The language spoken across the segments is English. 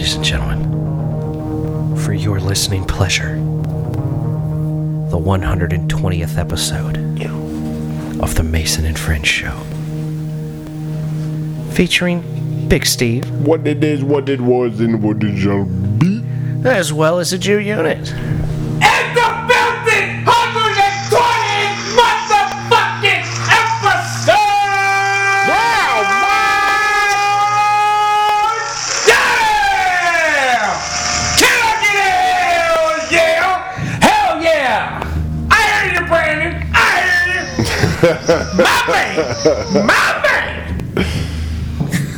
ladies and gentlemen, for your listening pleasure, the 120th episode of the Mason and Friends Show. Featuring Big Steve, What it is, what it was, and what it shall be. as well as the Jew unit. My man! My man!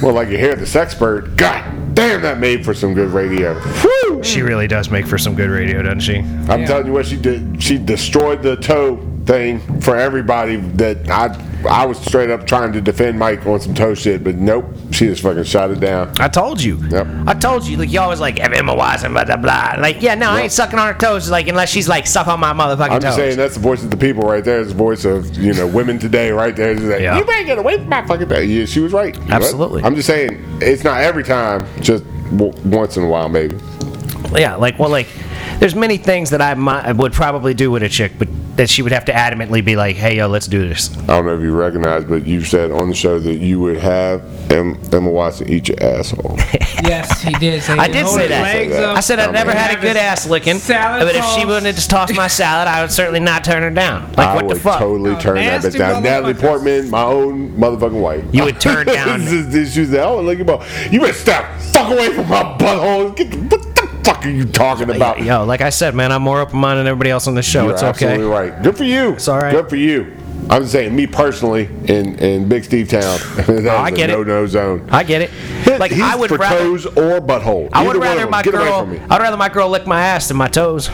Well, like you hear the sexpert, God damn, that made for some good radio. Whew! She really does make for some good radio, doesn't she? I'm telling you what she did. She destroyed the toe thing for everybody. That I I was straight up trying to defend Mike on some toe shit, but nope, she just fucking shot it down. I told you. Yep. I told you. Like y'all always like Emma Watson, blah blah blah. Like yeah, no, I ain't sucking on her toes. Like unless she's like suck on my motherfucking I'm toes. just saying that's the voice of the people right there. It's the voice of you know women today right there. Like, Yeah. You better get away from my fucking toe. Yeah, she was right. What? Absolutely. I'm just saying it's not every time. Just w- once in a while, maybe. Yeah, like well, like there's many things that I might, would probably do with a chick, but that she would have to adamantly be like, hey yo, let's do this. I don't know if you recognize, but you said on the show that you would have Emma Watson eat your asshole. Yes, he did say I that. did Hold say that. I up. I said I Oh, never man. had a good ass licking, Salad but if she toss. wouldn't have just tossed my salad, I would certainly not turn her down. Like I what the would fuck? totally Oh, turn that bitch down. Natalie. Portman, my own motherfucking wife. You would turn down. this is this is that. Oh, look at my. You better stop. Fuck away from my butthole. Get the, what the fuck are you talking about? Yo, like I said, man, I'm more open minded than everybody else on the show. You're it's absolutely okay. right. Good for you. It's all right. Good for you. I'm saying, me personally, in, in Big Steve Town, that's I a get it. no-no zone. I get it. Like He's I would for rather. toes or butthole. I would Either rather my girl. I'd rather my girl lick my ass than my toes.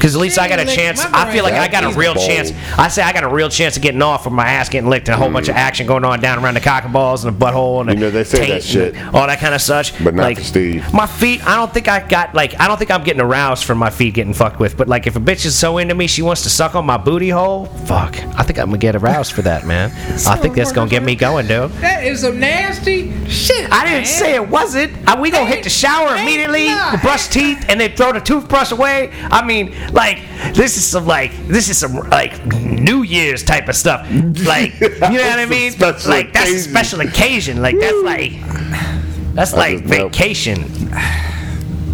Because at least I got a chance. I feel like I got a real is chance. I say I got a real chance of getting off from my ass getting licked and a whole bunch of action going on down around the cock and balls and the butthole and the Mm. You know, they say that taint shit. all that kind of such. But not like, for Steve. My feet. I don't think I got like. I don't think I'm getting aroused from my feet getting fucked with. But like, if a bitch is so into me, she wants to suck on my booty hole. Fuck. I think I'm gonna get aroused for that, man. I think that's gonna get me going, dude. That is some nasty shit. I didn't man. say it wasn't. We gonna hit the shower Ain't immediately, not. brush teeth, and then throw the toothbrush away. I mean, like this is some like this is some like New Year's type of stuff. Like you know what I mean? Like that's a special occasion. Like that's like that's like vacation.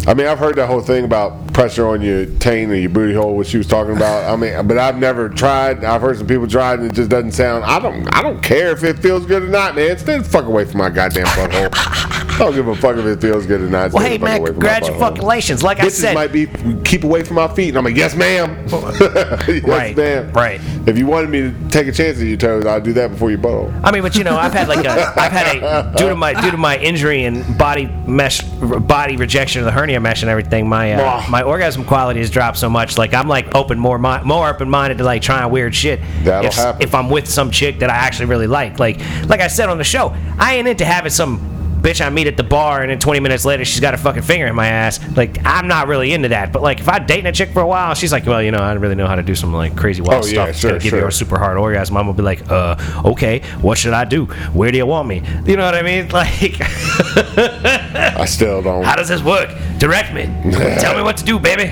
I mean, I've heard that whole thing about pressure on your taint or your booty hole, what she was talking about. I mean, but I've never tried. I've heard some people tried, and it just doesn't sound. I don't. I don't care if it feels good or not, man. Stay the fuck away from my goddamn butthole. I don't give a fuck if it feels good or not. Well, hey man, away from my butthole. congratulations. Like I said, might be keep away from my feet, and I'm like, yes, ma'am. yes, Right, ma'am. right. If you wanted me to take a chance at your toes, I'd do that before your butthole. I mean, but you know, I've had like a, I've had a due to my due to my injury and body mesh, body rejection of the hernia mesh and everything. My uh, my orgasm quality has dropped so much. Like I'm like open more more open minded to like trying weird shit. That'll if, happen. if I'm with some chick that I actually really like. Like like I said on the show, I ain't into having some. Bitch, I meet at the bar, and then 20 minutes later, she's got a fucking finger in my ass. Like, I'm not really into that. But like, if I'm dating a chick for a while, she's like, "Well, you know, I don't really know how to do some like crazy wild Oh, stuff. that's sure, give you a super hard orgasm." I'm gonna be like, "Uh, okay, what should I do? Where do you want me? You know what I mean? Like, I still don't. how does this work? Direct me. Tell me what to do, baby.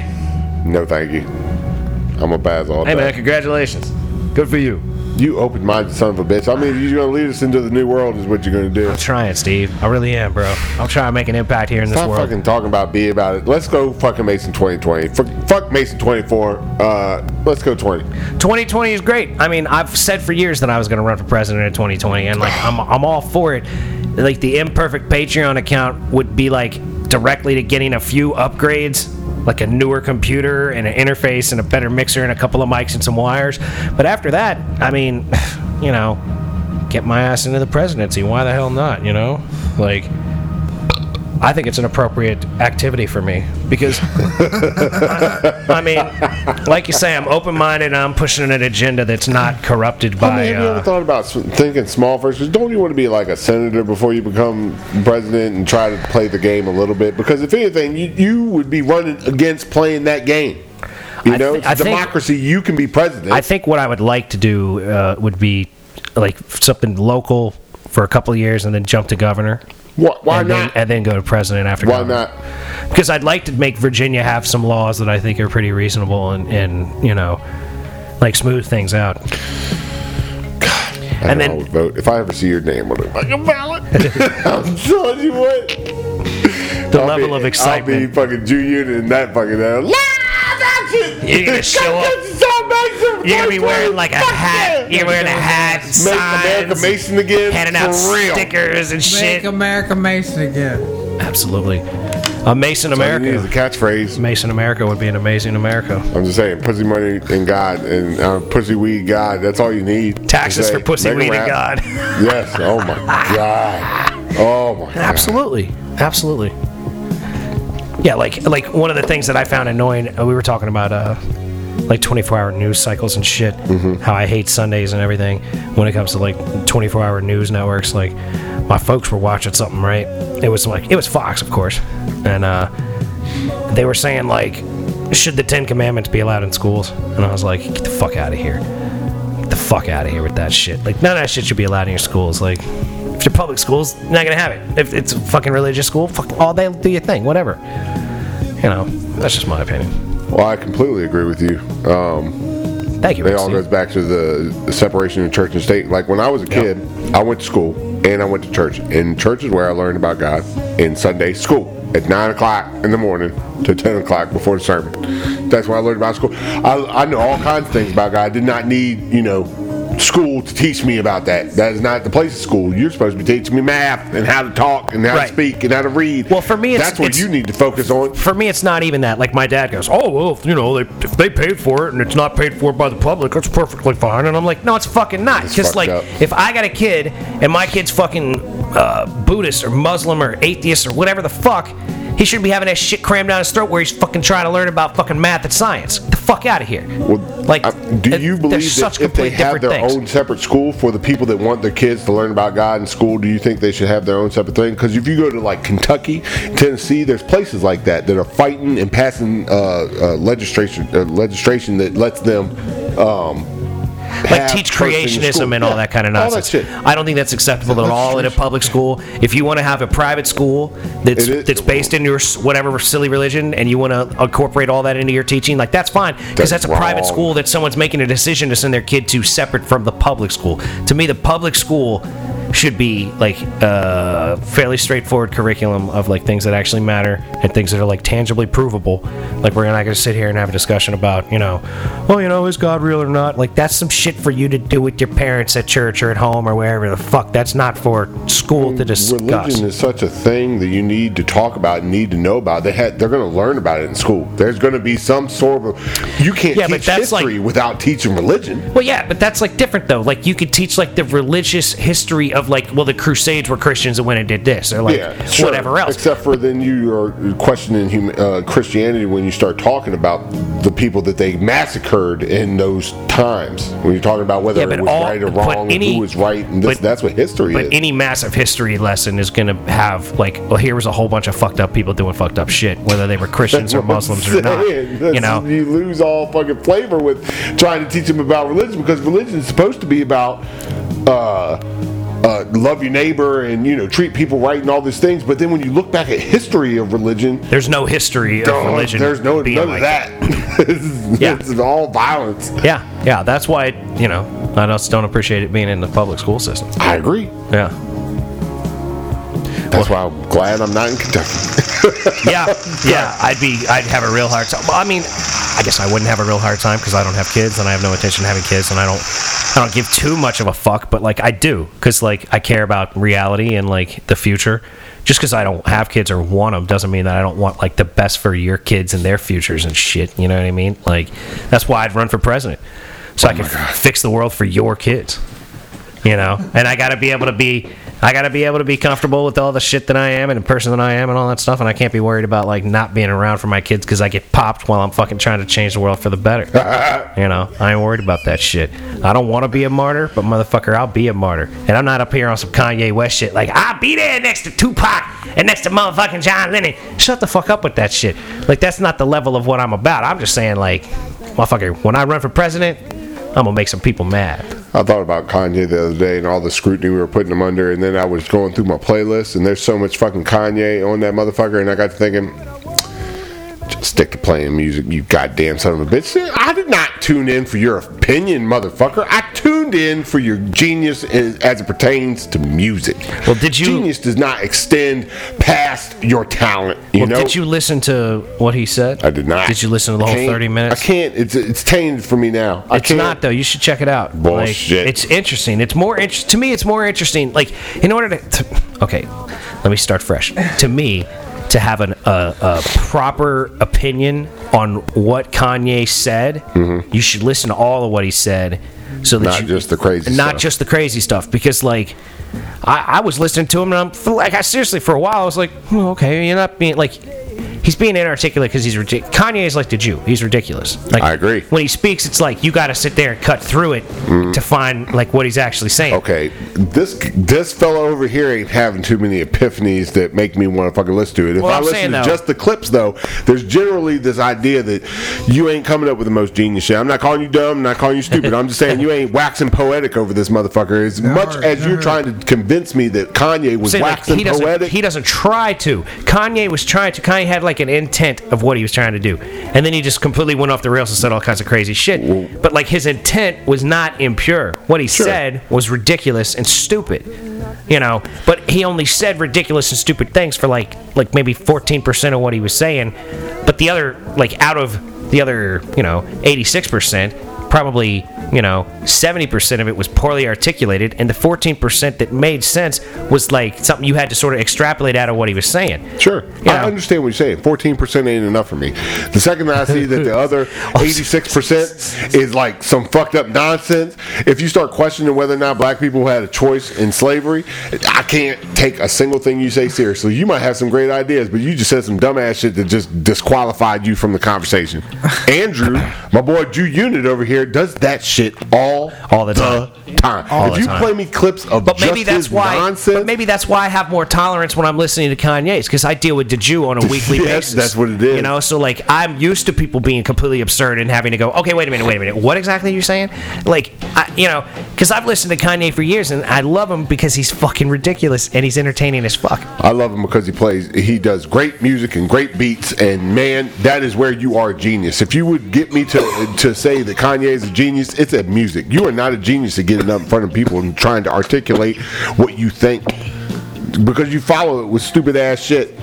No, thank you. I'm a baz all Hey day. man, congratulations. Good for you. You open-minded son of a bitch. I mean, you're gonna lead us into the new world, is what you're gonna do. I'm trying, Steve. I really am, bro. I'm trying to make an impact here in this Stop world. fucking talking about be about it. Let's go fucking Mason 2020. Fuck, fuck Mason 24. Uh, let's go 20. 2020 is great. I mean, I've said for years that I was going to run for president in 2020, and like I'm, I'm all for it. Like the imperfect Patreon account would be like directly to getting a few upgrades, like a newer computer and an interface and a better mixer and a couple of mics and some wires. But after that, I mean, you know, get my ass into the presidency. Why the hell not? You know, like. I think it's an appropriate activity for me because I mean, like you say, I'm open-minded. and I'm pushing an agenda that's not corrupted I by. mean, have you ever Uh, thought about thinking small first? don't you want to be like a senator before you become president and try to play the game a little bit? Because if anything, you, you would be running against playing that game. You know, I a think- democracy. you can be president. I think what I would like to do uh, would be like something local for a couple of years and then jump to governor. Why, why and then, not? and then go to president after. Why governor. not? Because I'd like to make Virginia have some laws that I think are pretty reasonable and, and you know, like smooth things out. I And then- I would vote if I ever see your name on a fucking ballot. I'm telling you what. The I'll level be- of excitement. I'll be fucking Jew Unit in that fucking uh, live action. You're gonna show up- You're gonna be wearing like a hat. You're wearing a hat, Make signs, America Mason again. handing out for real. stickers and Make. America Mason again. Absolutely. A Mason All you need is a catchphrase. Mason America would be an amazing America. I'm just saying, pussy money and God and uh, pussy weed God. That's all you need. Taxes to for pussy, Make 'em weed, and. God. Yes. Oh my God. Oh my God. Absolutely, absolutely. Yeah, like like one of the things that I found annoying. Uh, we were talking about uh, like 24-hour news cycles and shit. How I hate Sundays and everything when it comes to like 24-hour news networks. Like my folks were watching something, right? It was like it was Fox, of course, and uh, they were saying like, should the Ten Commandments be allowed in schools? And I was like, get the fuck out of here. Get the fuck out of here with that shit. Like none of that shit should be allowed in your schools. Like if you're public schools, you're not gonna have it. If it's a fucking religious school, fuck all day, do your thing, whatever. You know, that's just my opinion. Well, I completely agree with you. Um, Thank you. It all goes back to the, the separation of church and state. Like when I was a kid, I went to school and I went to church. And church is where I learned about God. In Sunday school at nine o'clock in the morning to ten o'clock before the sermon. That's where I learned about school. I, I know all kinds of things about God. I did not need you know school to teach me about that. That is not the place of school. You're supposed to be teaching me math and how to talk and how Right. to speak and how to read. Well, for me, it's- that's what you need to focus on. for me, it's not even that. Like my dad goes, "Oh well, you know, they, if they paid for it and it's not paid for by the public, that's perfectly fine." And I'm like, "No, it's fucking not." It's Because like, up. if I got a kid and my kid's fucking uh, Buddhist or Muslim or atheist or whatever the fuck, he shouldn't be having that shit crammed down his throat where he's fucking trying to learn about fucking math and science. Get the fuck out of here. Well, like, uh, do you believe that if they have their things. own separate school for the people that want their kids to learn about God in school? Do you think they should have their own separate thing? Because if you go to like Kentucky, Tennessee, there's places like that that are fighting and passing uh, uh, legislation uh, legislation that lets them. Um, like teach church in the creationism and all Yeah, that kind of nonsense. I don't think that's acceptable at all in a public school. If you want to have a private school that's that's based in your whatever silly religion and you want to incorporate all that into your teaching, like that's fine because That's that's, a private school that someone's making a decision to send their kid to separate from the public school. To me, the public school should be like uh, fairly straightforward curriculum of like things that actually matter and things that are like tangibly provable. Like we're not going to sit here and have a discussion about you know, well you know is God real or not? Like that's some shit for you to do with your parents at church or at home or wherever the fuck. That's not for school to discuss. Religion is such a thing that you need to talk about and need to know about. They had, they're going to learn about it in school. There's going to be some sort of you can't Yeah, teach that's like- history without teaching religion. Well, yeah, but that's like different though. Like you could teach like the religious history of like, well, the Crusades were Christians and went and did this, or like yeah, sure. whatever else. Except for then you are questioning uh, Christianity when you start talking about the people that they massacred in those times. When you're talking about whether Yeah, it was all- right or wrong, any- and who was right, and this, but- that's what history But is. But any massive history lesson is going to have like, well, here was a whole bunch of fucked up people doing fucked up shit, whether they were Christians or That's Muslims or not. saying. You know, you lose all fucking flavor with trying to teach them about religion because religion is supposed to be about uh, uh, love your neighbor and you know treat people right and all these things. But then when you look back at history of religion, there's no history of religion. there's no none like of that. it's, Yeah. it's all violence. Yeah, yeah. That's why you know I just don't appreciate it being in the public school system. I agree. Yeah, That's why I'm glad I'm not in Kentucky. yeah, yeah. I'd be, I'd have a real hard time. Well, I mean, I guess I wouldn't have a real hard time because I don't have kids and I have no intention of having kids and I don't, I don't give too much of a fuck. But like I do because like I care about reality and like the future. Just because I don't have kids or want them doesn't mean that I don't want like the best for your kids and their futures and shit. You know what I mean? Like that's why I'd run for president so oh I can fix the world for your kids. You know, and I got to be able to be, I got to be able to be comfortable with all the shit that I am and the person that I am and all that stuff. And I can't be worried about like not being around for my kids because I get popped while I'm fucking trying to change the world for the better. you know, I ain't worried about that shit. I don't want to be a martyr, but motherfucker, I'll be a martyr. And I'm not up here on some Kanye West shit like I'll be there next to Tupac and next to motherfucking John Lennon. Shut the fuck up with that shit. Like that's not the level of what I'm about. I'm just saying like, motherfucker, when I run for president. I'm gonna make some people mad. I thought about Kanye the other day and all the scrutiny we were putting him under, and then I was going through my playlist, and there's so much fucking Kanye on that motherfucker, and I got to thinking, just stick to playing music, you goddamn son of a bitch. I did not tune in for your opinion, motherfucker. I tuned in for your genius as, as it pertains to music. Well, did you- Genius does not extend past your talent. You Well, know. did you listen to what he said? I did not. Did you listen to the I whole 30 minutes? I can't. It's it's tainted for me now. I It's can't. not though. You should check it out. Bullshit. Like, it's interesting. It's more interest to me. It's more interesting. Like in order to, to okay, let me start fresh. to me, to have an, a, a proper opinion on what Kanye said, mm-hmm. you should listen to all of what he said. So that. Not you, just the crazy not stuff. just the crazy stuff. Because like, I, I was listening to him and I'm like, I seriously for a while I was like, hmm, okay, you're not being like. He's being inarticulate because he's ridiculous. Kanye is like the Jew. He's ridiculous. Like, I agree. when he speaks, it's like you got to sit there and cut through it to find like what he's actually saying. Mm. Okay, this this fellow over here ain't having too many epiphanies that make me want to fucking listen to it. If Well, I I'm listen saying, to though- just the clips, though, there's generally this idea that you ain't coming up with the most genius shit. I'm not calling you dumb, I'm not calling you stupid. I'm just saying you ain't waxing poetic over this motherfucker. As much as I you're heard. trying to convince me that Kanye was Saying, like, waxing he poetic. he doesn't try to. Kanye was trying to. Kanye had like an intent of what he was trying to do, and then he just completely went off the rails and said all kinds of crazy shit. but like his intent was not impure. What he said was ridiculous and stupid. You know, but he only said ridiculous and stupid things for like like maybe 14% of what he was saying. But the other like out of the other, you know, 86%, probably, you know, 70% of it was poorly articulated and the 14% that made sense was like something you had to sort of extrapolate out of what he was saying. Sure, You I know. understand what you're saying. Fourteen percent ain't enough for me. The second that I see that the other eighty-six percent is like some fucked up nonsense, if you start questioning whether or not black people had a choice in slavery, I can't take a single thing you say seriously. You might have some great ideas, but you just said some dumbass shit that just disqualified you from the conversation. Andrew, my boy Jew Unit over here, does that shit all All the time. Time. All if the you time. play me clips of But just maybe that's his why. nonsense, But maybe that's why I have more tolerance when I'm listening to Kanye's because I deal with the Jew on a weekly Yes, basis. that's what it is. You know, so like I'm used to people being completely absurd and having to go, okay, wait a minute, wait a minute, what exactly are you saying? Like, I, you know, because I've listened to Kanye for years and I love him because he's fucking ridiculous and he's entertaining as fuck. I love him because he plays. He does great music and great beats, and man, that is where you are a genius. If you would get me to to say that Kanye is a genius, it's at music. You are not a genius at up in front of people and trying to articulate what you think because you follow it with stupid ass shit.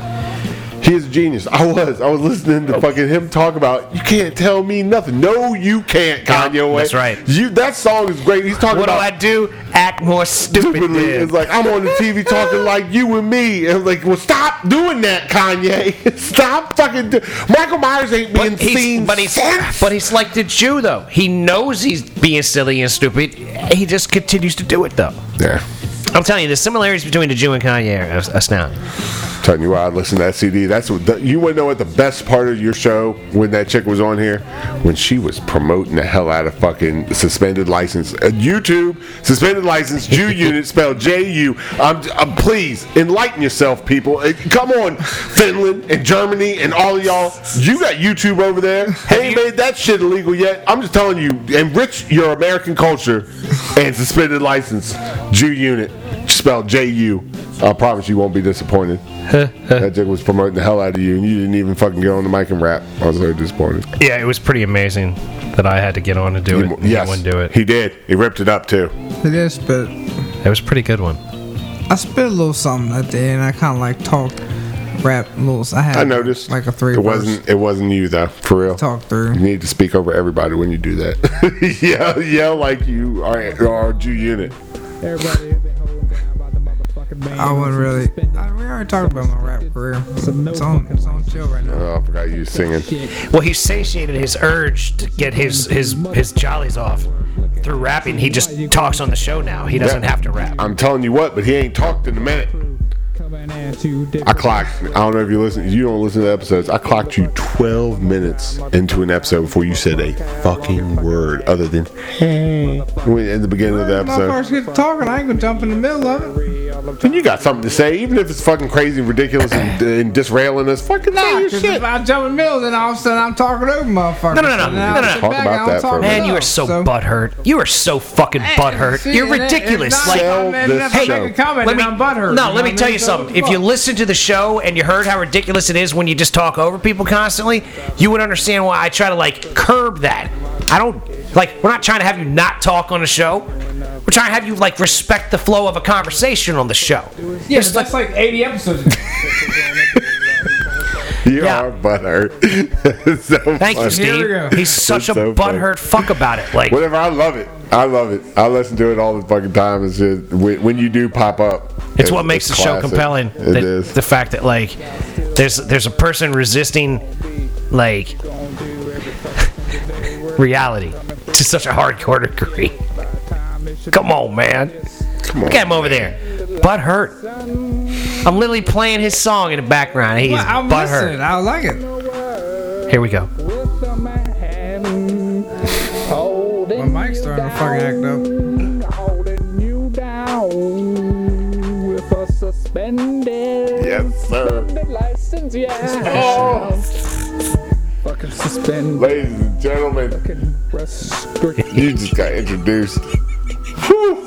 He is a genius. I was. I was listening to oh. fucking him talk about. You can't tell me nothing. No, you can't, Kanye. West. that's right. You. That song is great. He's talking What do I do? Act more stupid. stupidly. then. It's like I'm on the TV talking like you and me. And I'm like, well, stop doing that, Kanye. stop fucking. Do- Michael Myers ain't being But seen. but he's since. but he's like the Jew though. He knows he's being silly and stupid. He just continues to do it though. yeah. I'm telling you, the similarities between the Jew and Kanye are astounding. Telling you why I listened to that CD. That's what the, you want to know. What the best part of your show when that chick was on here, when she was promoting the hell out of fucking suspended license, uh, YouTube suspended license, Jew unit spelled J U. I'm, I'm please enlighten yourself, people. Uh, Come on, Finland and Germany and all of y'all. You got YouTube over there. Hey, ain't made that shit illegal yet. I'm just telling you, enrich your American culture and suspended license, Jew unit spelled J U. I promise you won't be disappointed. that chick was promoting the hell out of you, and you didn't even fucking get on the mic and rap. I was very disappointed. Yeah, it was pretty amazing that I had to get on to do it. and yes, he wouldn't do it. he did. He ripped it up too. It is, but It was a pretty good one. I spit a little something that day, and I kind of like talked, rap a little. I had I noticed. like a three. It wasn't. It wasn't you though, for real. talk through. You need to speak over everybody when you do that. yell, yell like you are, are Jew unit. Everybody motherfucking band. I wouldn't really. I, we already talked about my rap career. It's on, it's on chill right now. Oh, I forgot you singing. Well, he satiated his urge to get his his his jollies off through rapping. He just talks on the show now. He doesn't Yeah. have to rap. I'm telling you what, but he ain't talked in a minute. Coming at you I clocked. I don't know if you listen. You don't listen to the episodes. I clocked you 12 minutes into an episode before you said a fucking word other than "hey" when- in the beginning of the When I episode. first get talking, I ain't gonna jump in the middle of it. then you got something to say, even if it's fucking crazy, ridiculous, and, and disrailing us. Fucking say Nah, your 'cause shit. if I jump in the middle, then all of a sudden I'm talking over motherfuckers. No, no, no, no, So no, no, no. Talk back, about that talk for a Man, minute. you are enough, so butthurt. You are so fucking butthurt. see, You're and it- ridiculous. it's Like, Sell this if I show. comment, let me, I'm butthurt. no, let me tell you mean? So something. If you listen to the show and you heard how ridiculous it is when you just talk over people constantly, you would understand why I try to like curb that. I don't like. We're not trying to have you not talk on the show. We're trying to have you like respect the flow of a conversation on the show. yeah, but that's like 80 episodes. You Yeah. are butthurt. It's so Thank you. Steve. Here we go. He's such a It's so funny. butthurt fuck about it. Like, Whatever, I love it. I love it. I listen to it all the fucking time. It's just when, when you do pop up. It's what makes the show compelling. It the, is. the fact that like there's there's a person resisting like reality to such a hardcore degree. Come on, man. Come on. Look at him over there. Butt hurt. I'm literally playing his song in the background. He's Well, I'm butt listening. hurt. I like it. Here we go. My mic's starting to fucking act up. Suspended Yes, sir. license, yeah. Oh, Fucking suspended. ladies and gentlemen, Fucking restricted. you just got introduced.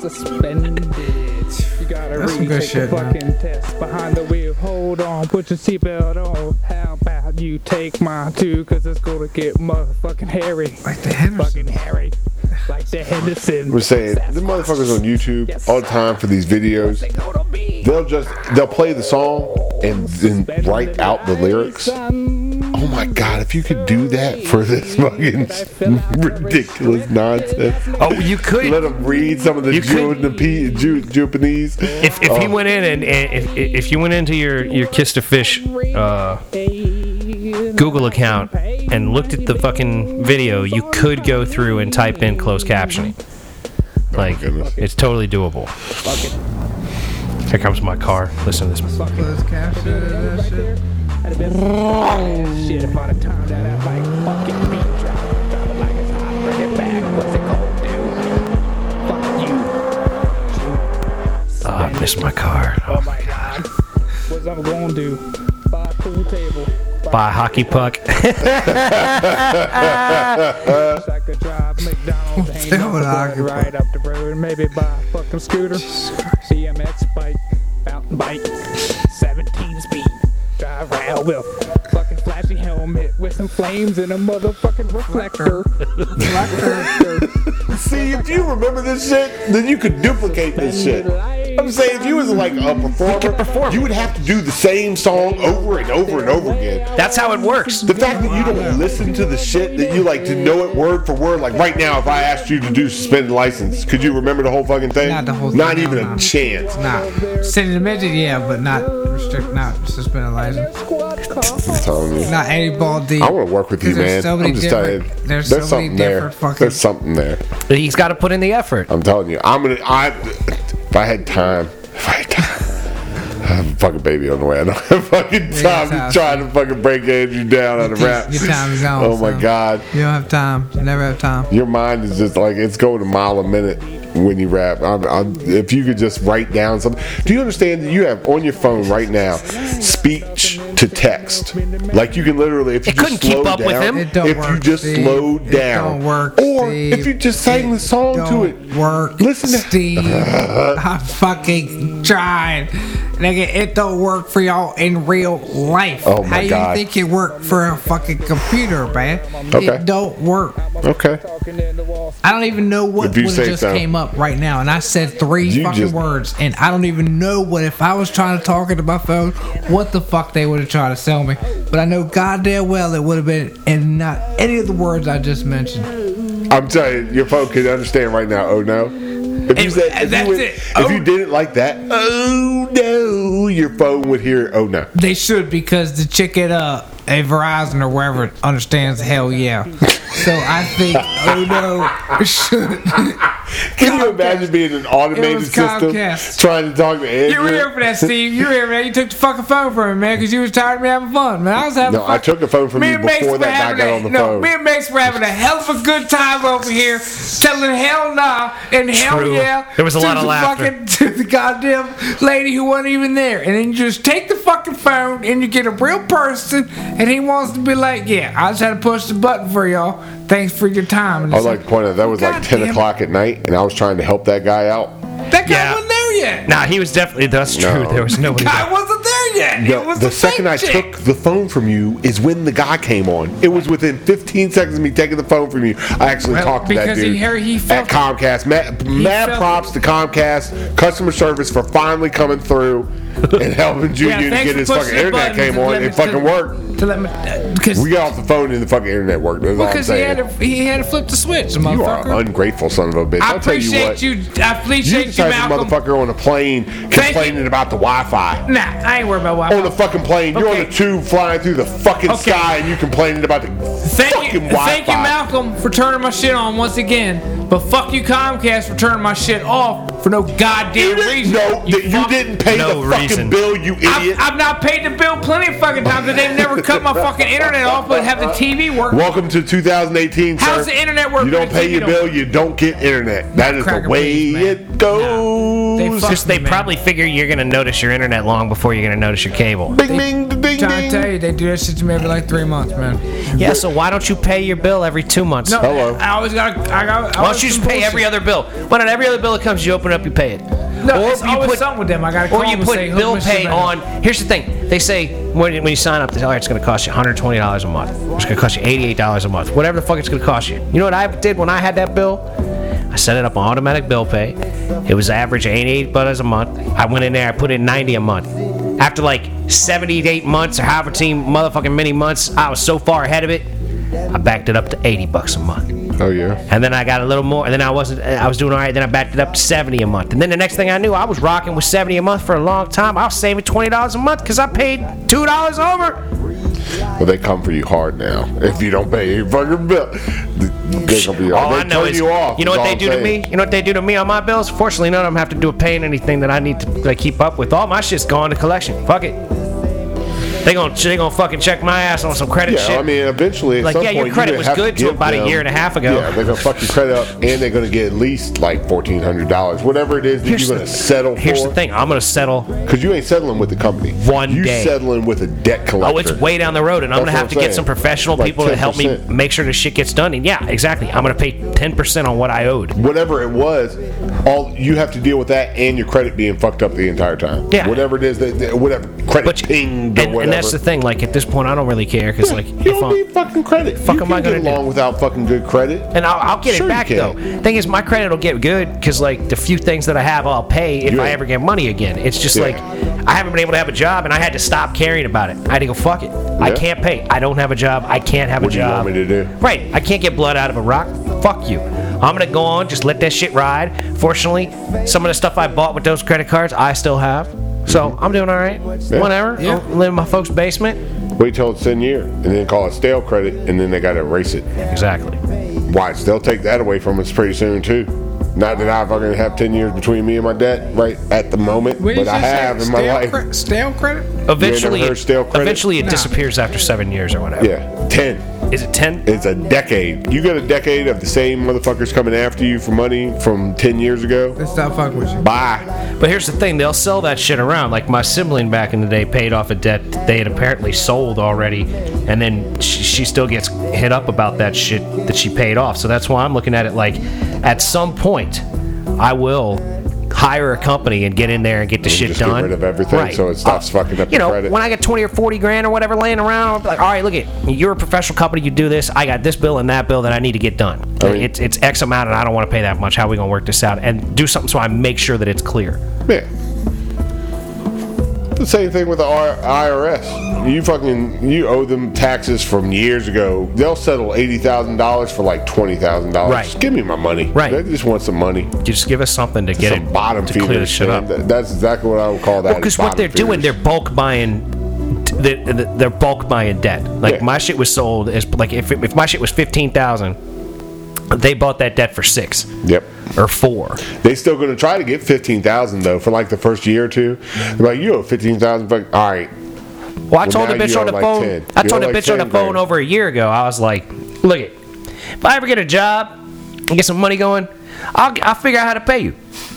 suspended. You gotta That's some good retake shit, the man. fucking test behind the wheel. Hold on, put your seatbelt on. How about you take mine too? Cause it's gonna get motherfucking hairy. Like the Henderson. Fucking hairy. Like the Henderson. We're saying the motherfuckers on YouTube all the time for these videos. They'll just they'll play the song and then write out the lyrics. Oh my god! If you could do that for this fucking ridiculous nonsense, Oh, you could let them read some of the You could- Japanese. Ju- Japanese. if, if he went in and, and if, if you went into your your Kiss to Fish uh, Google account and looked at the fucking video, you could go through and type in closed captioning. Like goodness. it's totally doable. Here comes my car. Listen to this. Closed caption, shit. I'd have been fucking shit if I'd have timed that out like fucking beat drop. Drop it like it's hot, bring it back. What's it gonna? Fuck you. Oh, I missed my car. Oh my oh god. What's I'm gonna do? Buy a pool table. Buy a hockey puck. I could drive McDonald's, hang Tell out me the the hockey board, right up the road, maybe buy a fucking scooter. CMX bike, mountain bike, 17 speed. Drive around with fucking flashy helmet with some flames and a motherfucking reflector. reflector. See, if you remember this shit, then you could duplicate this shit. I'm saying if you was like a performer, you would have to do the same song over and over and over again. That's how it works. The fact that you don't listen to the shit that you like to know it word for word, like right now, if I asked you to do suspended license, could you remember the whole fucking thing? Not the whole thing. Not thing, even no, a chance. Nah. City to midget, yeah, but not restrict, not suspended license. I'm telling you. Not any ball deep. I want to work with you, man. so I'm just telling you. there's There's, so many something there. fucking- There's something there. He's got to put in the effort. I'm telling you. I'm gonna. I. If I had time. If I had time. I have a fucking baby on the way. I don't have fucking time to try to fucking break Andrew down on a rap. your time is gone, Oh my son. god. You don't have time. You never have time. Your mind is just like it's going a mile a minute when you rap. I'm, I'm, if you could just write down something. Do you understand that you have on your phone right now speech to text? Like you can literally, if you It just couldn't keep slow up with down, him. It if you just Steve. slow It down, don't work, or Steve. if you just sang the song to Don't it. work. Listen to- Steve. I'm fucking trying. Nigga, it don't work for y'all in real life. Oh my How you God. think it work for a fucking computer, man? Okay. It don't work. Okay. I don't even know what If you would say just so. came up right now, and I said three You fucking just- words, and I don't even know what if I was trying to talk into my phone, what the fuck they would have tried to sell me. But I know goddamn well it would have been, and not any of the words I just mentioned. I'm telling you, your phone can understand right now. Oh no. If you said, if, that's you, went- it. if Oh. you did it like that, oh no, your phone would hear, oh no. They should because the chick at uh, at Verizon or wherever understands hell yeah. So I think oh no should Can you imagine being an automated was system Comcast. trying to talk to You were here for that, Steve. You were here for that. You took the fucking phone from me, man, because you was tired of me having fun, man. I was having No, fun. I took the phone from Me you before that guy got on the no, phone. me and Mace were having a hell of a good time over here, telling hell nah and hell True. yeah. There was a to lot of the laughter. Fucking, to the goddamn lady who wasn't even there, and then you just take the fucking phone and you get a real person, and he wants to be like, "Yeah, I just had to push the button for y'all. Thanks for your time." And I it's would like to point out that was like 10 damn it. o'clock at night, and I was trying to help that guy out. that guy Yeah. wasn't there yet. Nah, he was definitely. That's true. No. There was nobody. guy there. wasn't there yet. No, it was the the second I chick. took the phone from you is when the guy came on. It was within 15 seconds of me taking the phone from you. I actually Well, talked to that because he dude heard- he at felt- Comcast. Mad, mad felt- props to Comcast customer service for finally coming through and helping Junior to get his fucking internet came on. It fucking worked. To let me, uh, because We got off the phone and the fucking internet worked. Because he had to, he had to flip the switch, you are an ungrateful son of a bitch. I I'll tell you appreciate what. you. I You appreciate the you, Malcolm. motherfucker on a plane complaining about the Wi-Fi. Nah, I ain't worried about Wi-Fi. on the fucking plane. You're on Okay. the tube flying through the fucking Okay. sky and you complaining about the Thank fucking you, Wi-Fi. thank you, Malcolm, for turning my shit on once again. But fuck you, Comcast, for turning my shit off for no goddamn You reason. know that you didn't pay No the fucking reason. bill, you I've, idiot. I've not paid the bill plenty of fucking times, but they've never cut my fucking internet off, but have the TV work. Welcome to 2018, How's sir. the internet work You don't pay your bill, work? you don't get internet. That is the way please, it goes. They fuck- Just they Man. probably figure you're gonna notice your internet long before you're gonna notice your cable. Bing, bing, ding, Trying to tell you, they do that shit to me every like three months, man. Yeah, so why don't you pay your bill every two months? No, Hello. I always got. I got. Why don't you just pay every other bill? When on every other bill that comes, you open it up, you pay it. No, or it's you always put- something with them. I gotta call Or you put say, bill pay on. Here's the thing: they say when, when you sign up, they say, "Oh, it's going to cost you 120 dollars a month. It's going to cost you 88 dollars a month. Whatever the fuck it's going to cost you." You know what I did when I had that bill? I set it up on automatic bill pay. It was average 88 dollars a month. I went in there, I put in 90 a month. After like 78 months or however many motherfucking many months, I was so far ahead of it. I backed it up to 80 bucks a month. Oh, yeah. And then I got a little more, and then I wasn't, I was doing all right. Then I backed it up to 70 a month. And then the next thing I knew, I was rocking with 70 a month for a long time. I was saving $20 a month because I paid $2 over. Well, they come for you hard now. If you don't pay your fucking bill, they come for you All hard. I They know is, you off. you know what they do to me? You know what they do to me on my bills? Fortunately, none of them have to do with paying anything that I need to like, keep up with. All my shit's gone to collection. Fuck it. They gonna they gonna fucking check my ass on some credit Yeah, shit. I mean, eventually, at Like, some yeah, your credit you're was good to about a year and a half ago. Yeah, they're gonna fuck your credit up, and they're gonna get at least like fourteen hundred dollars, whatever it is that Here's you're gonna settle Here's for. the thing: I'm gonna settle. Because you ain't settling with the company. One you day. settling with a debt collector. Oh, it's way down the road, and I'm That's gonna have to I'm get saying. some professional Like people to help me make sure this shit gets done. And yeah, exactly. I'm gonna pay 10% on what I owed. Whatever it was, all you have to deal with that and your credit being fucked up the entire time. Yeah. Whatever it is, that, whatever credit But pinged or and, whatever. That's the thing. Like at this point, I don't really care because like you if don't I'm, need fucking credit. Fuck you am can I gonna get do? along without fucking good credit. and I'll, I'll get Sure it you back can. though. Thing is, my credit will get good because like the few things that I have, I'll pay if Yeah. I ever get money again. It's just Yeah. like I haven't been able to have a job, and I had to stop caring about it. I had to go fuck it. I Yeah. can't pay. I don't have a job. I can't have What a do you job. want me to do? Right. I can't get blood out of a rock. Fuck you. I'm gonna go on, just let that shit ride. Fortunately, some of the stuff I bought with those credit cards, I still have. So I'm doing all right. Whatever. Yeah. I'll live in my folks' basement. Wait till it's 10 year and then call it stale credit and then they got to erase it. Exactly. Watch, they'll take that away from us pretty soon too. Not that I fucking have 10 years between me and my debt right at the moment, What but I have in my stale life. cre- stale credit? Eventually, heard stale credit? eventually it Nah. disappears after seven years or whatever. Yeah, 10. Is it ten? It's a decade. You got a decade of the same motherfuckers coming after you for money from 10 years ago? Let's stop fucking with you. Bye. But here's the thing: they'll sell that shit around. Like my sibling back in the day paid off a debt that they had apparently sold already, and then she, she still gets hit up about that shit that she paid off. So that's why I'm looking at it like, at some point, I will hire a company and get in there and get the And shit just get done. rid of everything so it stops oh, fucking up You know, credit. when I get 20 or 40 grand or whatever laying around, like, all right, look at you're a professional company, you do this. I got this bill and that bill that I need to get done. Oh, I mean- it's it's X amount, and I don't want to pay that much. How are we gonna work this out and do something so I make sure that it's clear? Yeah. The same thing with the IRS. You fucking you owe them taxes from years ago. They'll settle eighty thousand dollars for like twenty thousand dollars. Right. Just give me my money. Right. They just want some money. You just give us something to get some it bottom to clear feeders. this shit man. up. That- That's exactly what I would call that. Because is what they're doing, they're bulk buying they- they- they're bulk buying debt. Like Yeah. my shit was sold as like if if my shit was fifteen thousand, they bought that debt for six Yep. Or four. They still going to try to get fifteen thousand though for like the first year or two. They're like you owe fifteen thousand. All right, Well, I told now the bitch on the like phone. 10. I told the like bitch on the phone grand. over a year ago. I was like, look it, if I ever get a job and get some money going, I'll I'll figure out how to pay you.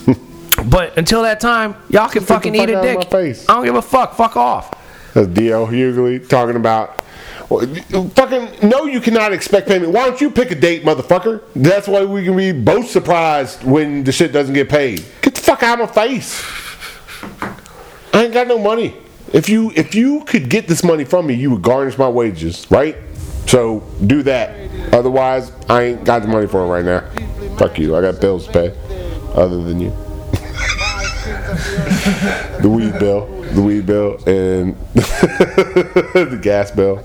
but until that time, y'all can the fucking fuck eat a of my dick. I don't give a fuck. Fuck off. That's D.L. Hughley talking about. Fucking no, you cannot expect payment. Why don't you pick a date, motherfucker? That's why we can be both surprised when the shit doesn't get paid. Get the fuck out of my face. I ain't got no money. If you if you could get this money from me, you would garnish my wages, right? So do that. Otherwise, I ain't got the money for it right now. Fuck you. I got bills to pay. Other than you. the weed bill, the weed bill, and the gas bill.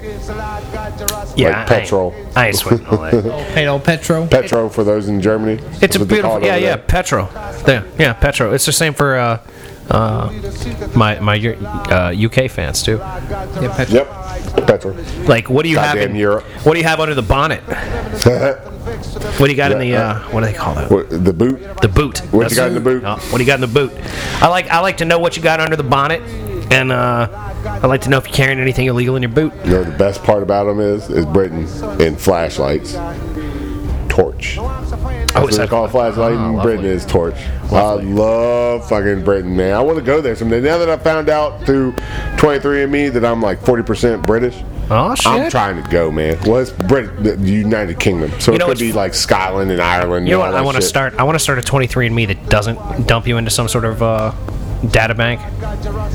Yeah, Like I ain't- petrol. I ain't sweating all that. Paid old Petro. Petro for those in Germany. It's a beautiful, yeah, yeah, there. Petro. Yeah, yeah, Petro. It's the same for uh, uh, my my uh, UK fans too. Yeah, Petro. Yep, Petro. Like, what do you have Goddamn in Europe. What do you have under the bonnet? What do you got in the uh, what do they call that? What, the boot. The boot. What you That's- got in the boot? Oh, what do you got in the boot? I like I like to know what you got under the bonnet, and uh, I like to know if you're carrying anything illegal in your boot. You know the best part about them is is Britain and flashlights. Torch. That's what is they that- call a flashlight in. Britain is torch. Lovely. I love fucking Britain, man. I want to go there someday. Now that I found out through 23andMe that I'm like 40% British, Oh shit! I'm trying to go, man. Well, it's Brit- the United Kingdom, so You know it could be like Scotland and Ireland. You know what? I want to start. I want to start a 23andMe that doesn't dump you into some sort of uh, data bank.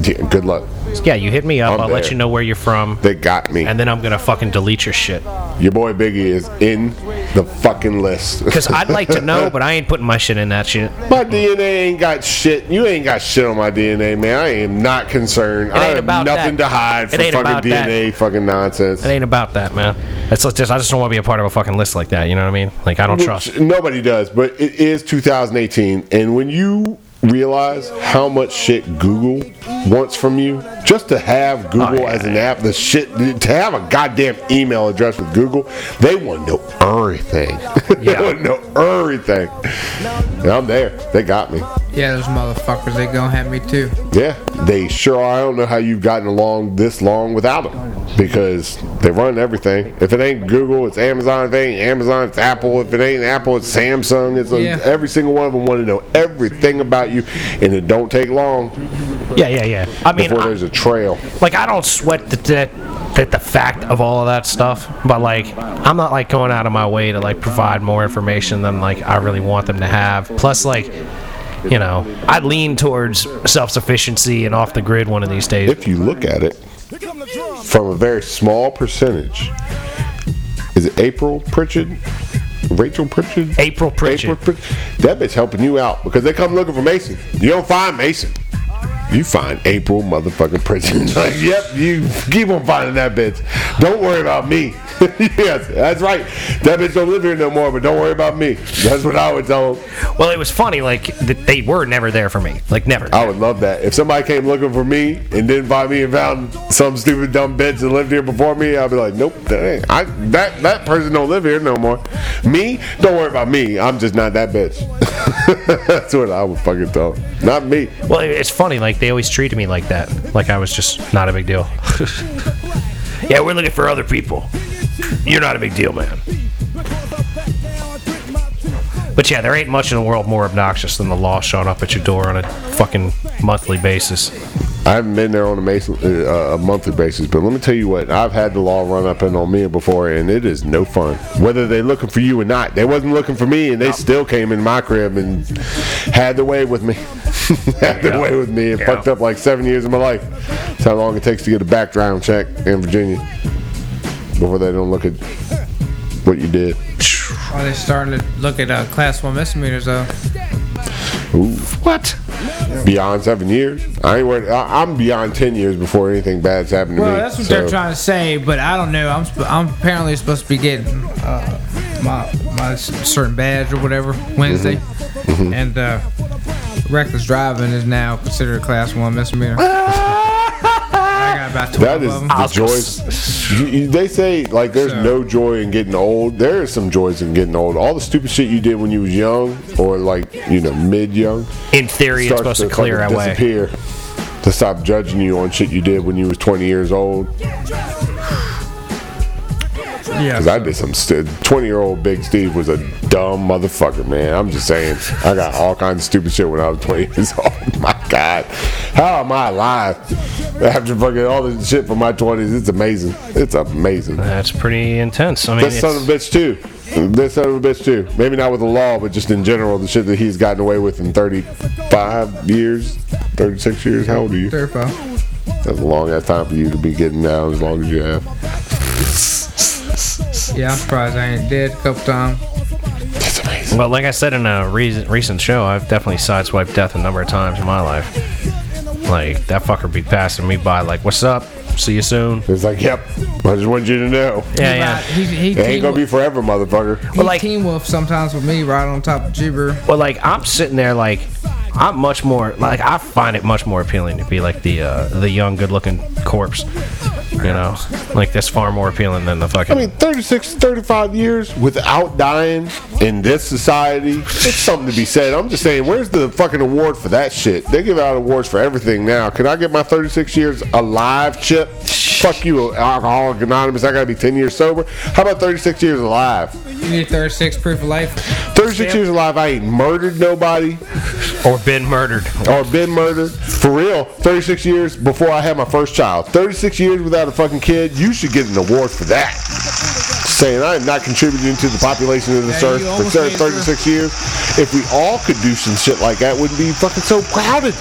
Yeah, good luck. Yeah, you hit me up. I'm I'll let you know where you're from, They got me. and then I'm gonna fucking delete your shit. Your boy Biggie is in the fucking list. Because I'd like to know, but I ain't putting my shit in that shit. My DNA ain't got shit. You ain't got shit on my DNA, man. I am not concerned. I ain't have about nothing that. to hide It from fucking about that. DNA fucking nonsense. It ain't about that, man. It's just I just don't want to be a part of a fucking list like that. You know what I mean? Like I don't trust. Nobody does, but it is 2018, and when you realize how much shit Google wants from you, just to have oh, Google Oh, yeah. as an app, the shit to have a goddamn email address with Google, they want to know everything. they want to know everything. And I'm there. They got me. Yeah, those motherfuckers, they gonna have me too. Yeah, they sure are. I don't know how you've gotten along this long without them because they run everything. If it ain't Google, it's Amazon. If it ain't Amazon, it's Apple. If it ain't Apple, it's Samsung. It's a, Yeah. every single one of them want to know everything about you, and it don't take long Yeah, yeah, yeah. I mean, before I- there's a trail. like I don't sweat the, that that the fact of all of that stuff, but like I'm not like going out of my way to like provide more information than like I really want them to have. Plus, like you know, I lean towards self sufficiency and off the grid one of these days. If you look at it from a very small percentage, is it April Pritchard? Rachel Pritchard? April Pritchard. April Pritchard. That bitch helping you out because they come looking for Mason. You don't find Mason. You find April motherfucking Pritchard. like, yep, you keep on finding that bitch. Don't worry about me. yes, that's right. That bitch don't live here no more, but don't worry about me. That's what I would tell them. Well, it was funny, like that they were never there for me, like never. I would love that. If somebody came looking for me and didn't find me and found some stupid dumb bitch that lived here before me, I'd be like, nope, that ain't, I, that that person don't live here no more. Me, don't worry about me. I'm just not that bitch. That's what I would fucking tell. 'em. Not me. Well, it's funny, like they always treated me like that, like I was just not a big deal. yeah, we're looking for other people. You're not a big deal, man. But yeah, there ain't much in the world more obnoxious than the law showing up at your door on a fucking monthly basis. I haven't been there on a, mason, uh, a monthly basis, but let me tell you what, I've had the law run up in on me before, and it is no fun. Whether they're looking for you or not, they wasn't looking for me, and they still came in my crib and had their way with me. had their Yeah. way with me and Yeah. fucked up like seven years of my life. That's how long it takes to get a background check in Virginia before they don't look at what you did. Oh, they're starting to look at uh, class one misdemeanors though. Ooh. What? Beyond seven years? I ain't worried. I, I'm beyond ten years before anything bad's happened to Well, me. that's what so- they're trying to say, but I don't know. I'm sp- I'm apparently supposed to be getting uh, my my certain badge or whatever Wednesday, Mm-hmm. and uh, reckless driving is now considered a class one misdemeanor. I got about 12 That is of the was gonna joys. You- you- they say like there's So- no joy in getting old. There is some joys in getting old. All the stupid shit you did when you was young or like you know mid young In theory, it's supposed to clear fucking away. disappear. To stop judging you on shit you did when you was 20 years old. Yeah. Cause I did some st- 20 year old Big Steve was a dumb motherfucker, man. I'm just saying. I got all kinds of stupid shit when I was 20 years old. My God, how am I alive after fucking all this shit from my 20s? It's amazing. It's amazing. That's pretty intense. I mean, This son of a bitch too. This son of a bitch too. Maybe not with the law, but just in general, the shit that he's gotten away with in 35 years, 36 years. How old are you? 35. That's a long ass time for you to be getting down as long as you have. Yeah, I'm surprised I ain't dead a couple times. It's amazing. well, like I said in a recent recent show, I've definitely sideswiped death a number of times in my life. Like that fucker be passing me by, like, "What's up? See you soon." It's like, yep. I just want you to know. Yeah, yeah. He, he, It ain't gonna be forever, motherfucker. he Well, like- team wolf sometimes with me right on top of Jibber. Well, like I'm sitting there, like I'm much more like I find it much more appealing to be like the uh, the young, good-looking corpse. You know, like that's far more appealing than the fucking. I mean, 36, 35 years without dying in this society, it's something to be said. I'm just saying, where's the fucking award for that shit? They give out awards for everything now. Can I get my 36 years alive chip? Fuck you, Alcoholic Anonymous. I gotta be 10 years sober. How about 36 years alive? You need 36 proof of life. 36 years alive, I ain't murdered nobody or been murdered. or been murdered. For real, 36 years before I had my first child. 36 years without a fucking kid, you should get an award for that. Saying I am not contributing to the population of this Yeah, earth for almost thir- made it 36 years. If we all could do some shit like that, wouldn't be fucking so crowded.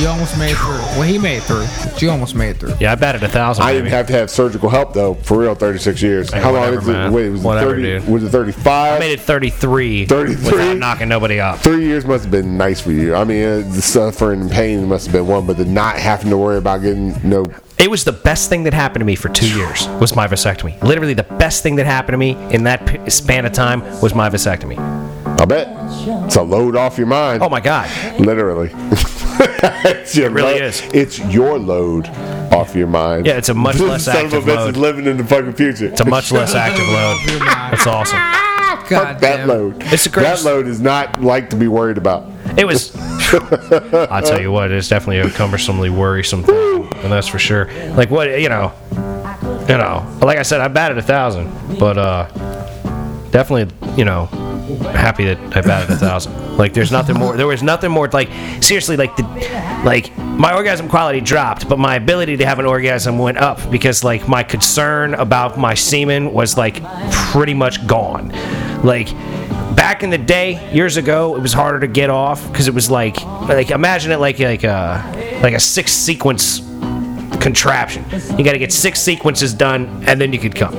You almost made it through. Well, he made it through. But you almost made it through. Yeah, I batted a thousand. I Baby. didn't have to have surgical help though. For real, 36 years. Hey, How long whatever, is it? man. Wait, was Whatever, it 30? dude. Was it 35? I made it 33, 33? without knocking nobody off. Three years must have been nice for you. I mean, uh, the suffering and pain must have been one, but the not having to worry about getting no. It was the best thing that happened to me for two years. Was my vasectomy. Literally, the best thing that happened to me in that p- span of time was my vasectomy. I bet it's a load off your mind. Oh my god. Literally. it's your It really load- is. It's your load off your mind. Yeah, it's a much less son active of a bitch load. is living in the fucking future. It's a much less active load. That's awesome. God Fuck that damn. load. It's the that greatest- load is not like to be worried about. It was. I'll tell you what, it's definitely a cumbersomely worrisome thing, and that's for sure. Like what you know, you know. Like I said, I batted a thousand, but uh, definitely, you know, happy that I batted a thousand. Like there's nothing more. There was nothing more. Like seriously, like the, like my orgasm quality dropped, but my ability to have an orgasm went up because like my concern about my semen was like pretty much gone. Like back in the day years ago it was harder to get off because it was like like imagine it like like a like a six sequence contraption you got to get six sequences done and then you could come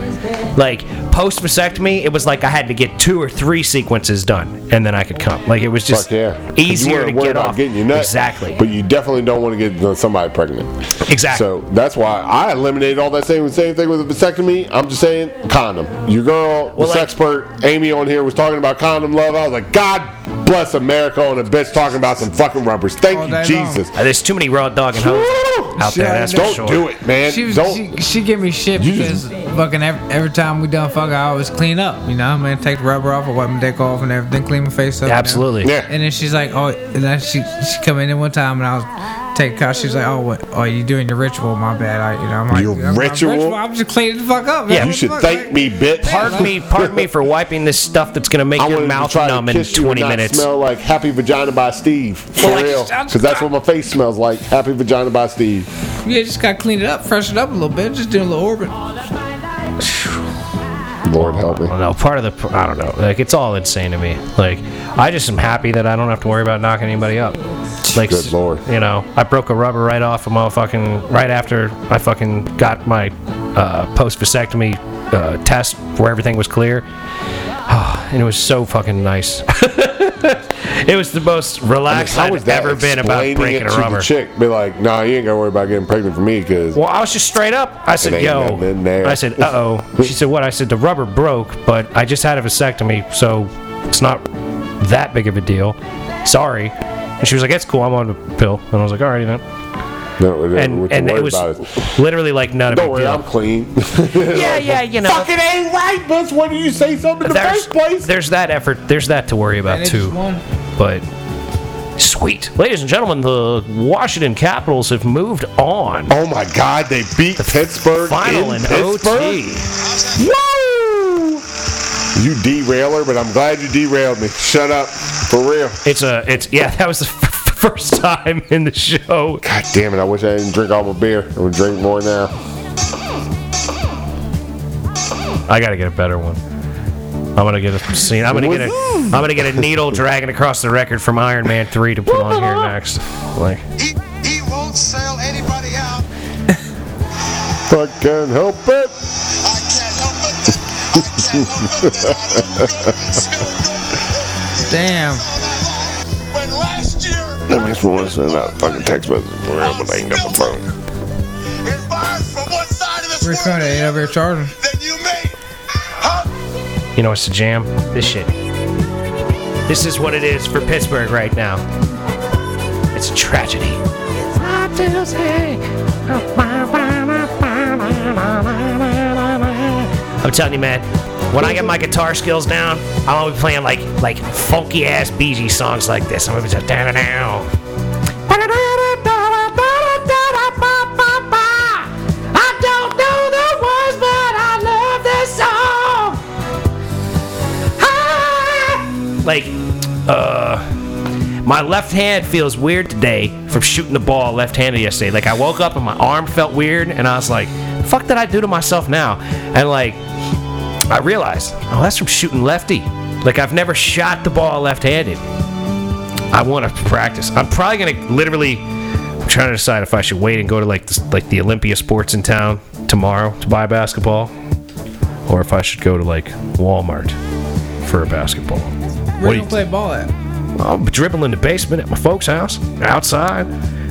like post vasectomy it was like i had to get two or three sequences done and then i could come like it was just Fuck yeah. easier to get off getting your nut, exactly But you definitely don't want to get somebody pregnant. exactly So that's why I eliminated all that same same thing with a vasectomy. I'm just saying condom. Your girl, Well, the like- expert Amy on here was talking about condom love. I was like, God bless America and a bitch talking about some fucking rubbers. Thank All you, Jesus. Uh, there's too many raw dog and hoes out there that's for Don't sure do it, man. She was, don't. she, she give me shit You because just- fucking every, every time we done fuck, I always clean up. You know, I mean, take the rubber off, I wipe my dick off, and everything, clean my face up. and absolutely yeah. And then she's like, oh, and then she she come in one time and I was take a car. She's like, oh, what? Oh, you doing your ritual? My bad. I, you know, I'm like, Your I'm, I'm ritual? I'm just cleaning the fuck up. Yeah. man. you should Fuck, thank like- me, bitch. pardon me pardon me for wiping this stuff that's gonna make I your wanted mouth to try numb to in kiss you 20 and not minutes smell like Happy Vagina by Steve. For Well, like, real. I'm- Because that's what my face smells like. Happy Vagina by Steve. Yeah, just gotta clean it up, freshen it up a little bit, just do a little orbit. Lord help me. I don't know. Part of the, I don't know. Like it's all insane to me. Like I just am happy that I don't have to worry about knocking anybody up. Like, Good Lord. You know, I broke a rubber right off of my fucking right after I fucking got my uh, post vasectomy uh, test where everything was clear, and it was so fucking nice. it was the most relaxed How I've was ever been about breaking it a to rubber. The chick be like, nah, you ain't gotta worry about getting pregnant for me because Well, I was just straight up. I said, "Yo," nothing in there. I said, "Uh oh." She said, "What?" I said, "The rubber broke, but I just had a vasectomy, so it's not that big of a deal. Sorry." And she was like, "That's cool. I'm on a pill." And I was like, "Alrighty then." No, what and and it was about literally like not a Don't worry, deal. I'm clean. yeah, yeah, you know. Fucking ain't right, Buzz. Why did you say something in the there's, first place? there's that effort. There's that to worry And about they too. But sweet, ladies and gentlemen, the Washington Capitals have moved on. Oh my God, they beat the Pittsburgh Final in in Pittsburgh. OT. Woo! You derailer, but I'm glad you derailed me. Shut up, for real. It's a, it's yeah. That was the first time in the show. God damn it! I wish I didn't drink all my beer. I would drink more now. I gotta get a better one. I'm gonna get a scene. I'm gonna get a. I'm gonna get a needle dragging across the record from Iron Man three to put on here next. Like He, he won't sell anybody out. I can't help it. I can't help it. I can't help it. It's Damn. When last year, That makes me want to send out fucking text message for real, but I ain't got my phone. it buys from one side of this Where's phone? Ain't over here charging. Then you made. You know it's the jam? This shit. This is what it is for Pittsburgh right now. It's a tragedy. I'm telling you, man. When I get my guitar skills down, I'll be playing like like funky ass Gees songs like this. I'm gonna be just down and down. Like, uh, my left hand feels weird today from shooting the ball left-handed yesterday. Like I woke up and my arm felt weird, and I was like, "Fuck, did I do to myself now?" And like, I realized, oh, that's from shooting lefty. Like I've never shot the ball left-handed. I want to practice. I'm probably gonna literally. I'm trying to decide if I should wait and go to like the, like the Olympia Sports in town tomorrow to buy a basketball, or if I should go to like Walmart for a basketball. Where do you you- play ball at? I'm dribbling in the basement at my folks' house, outside.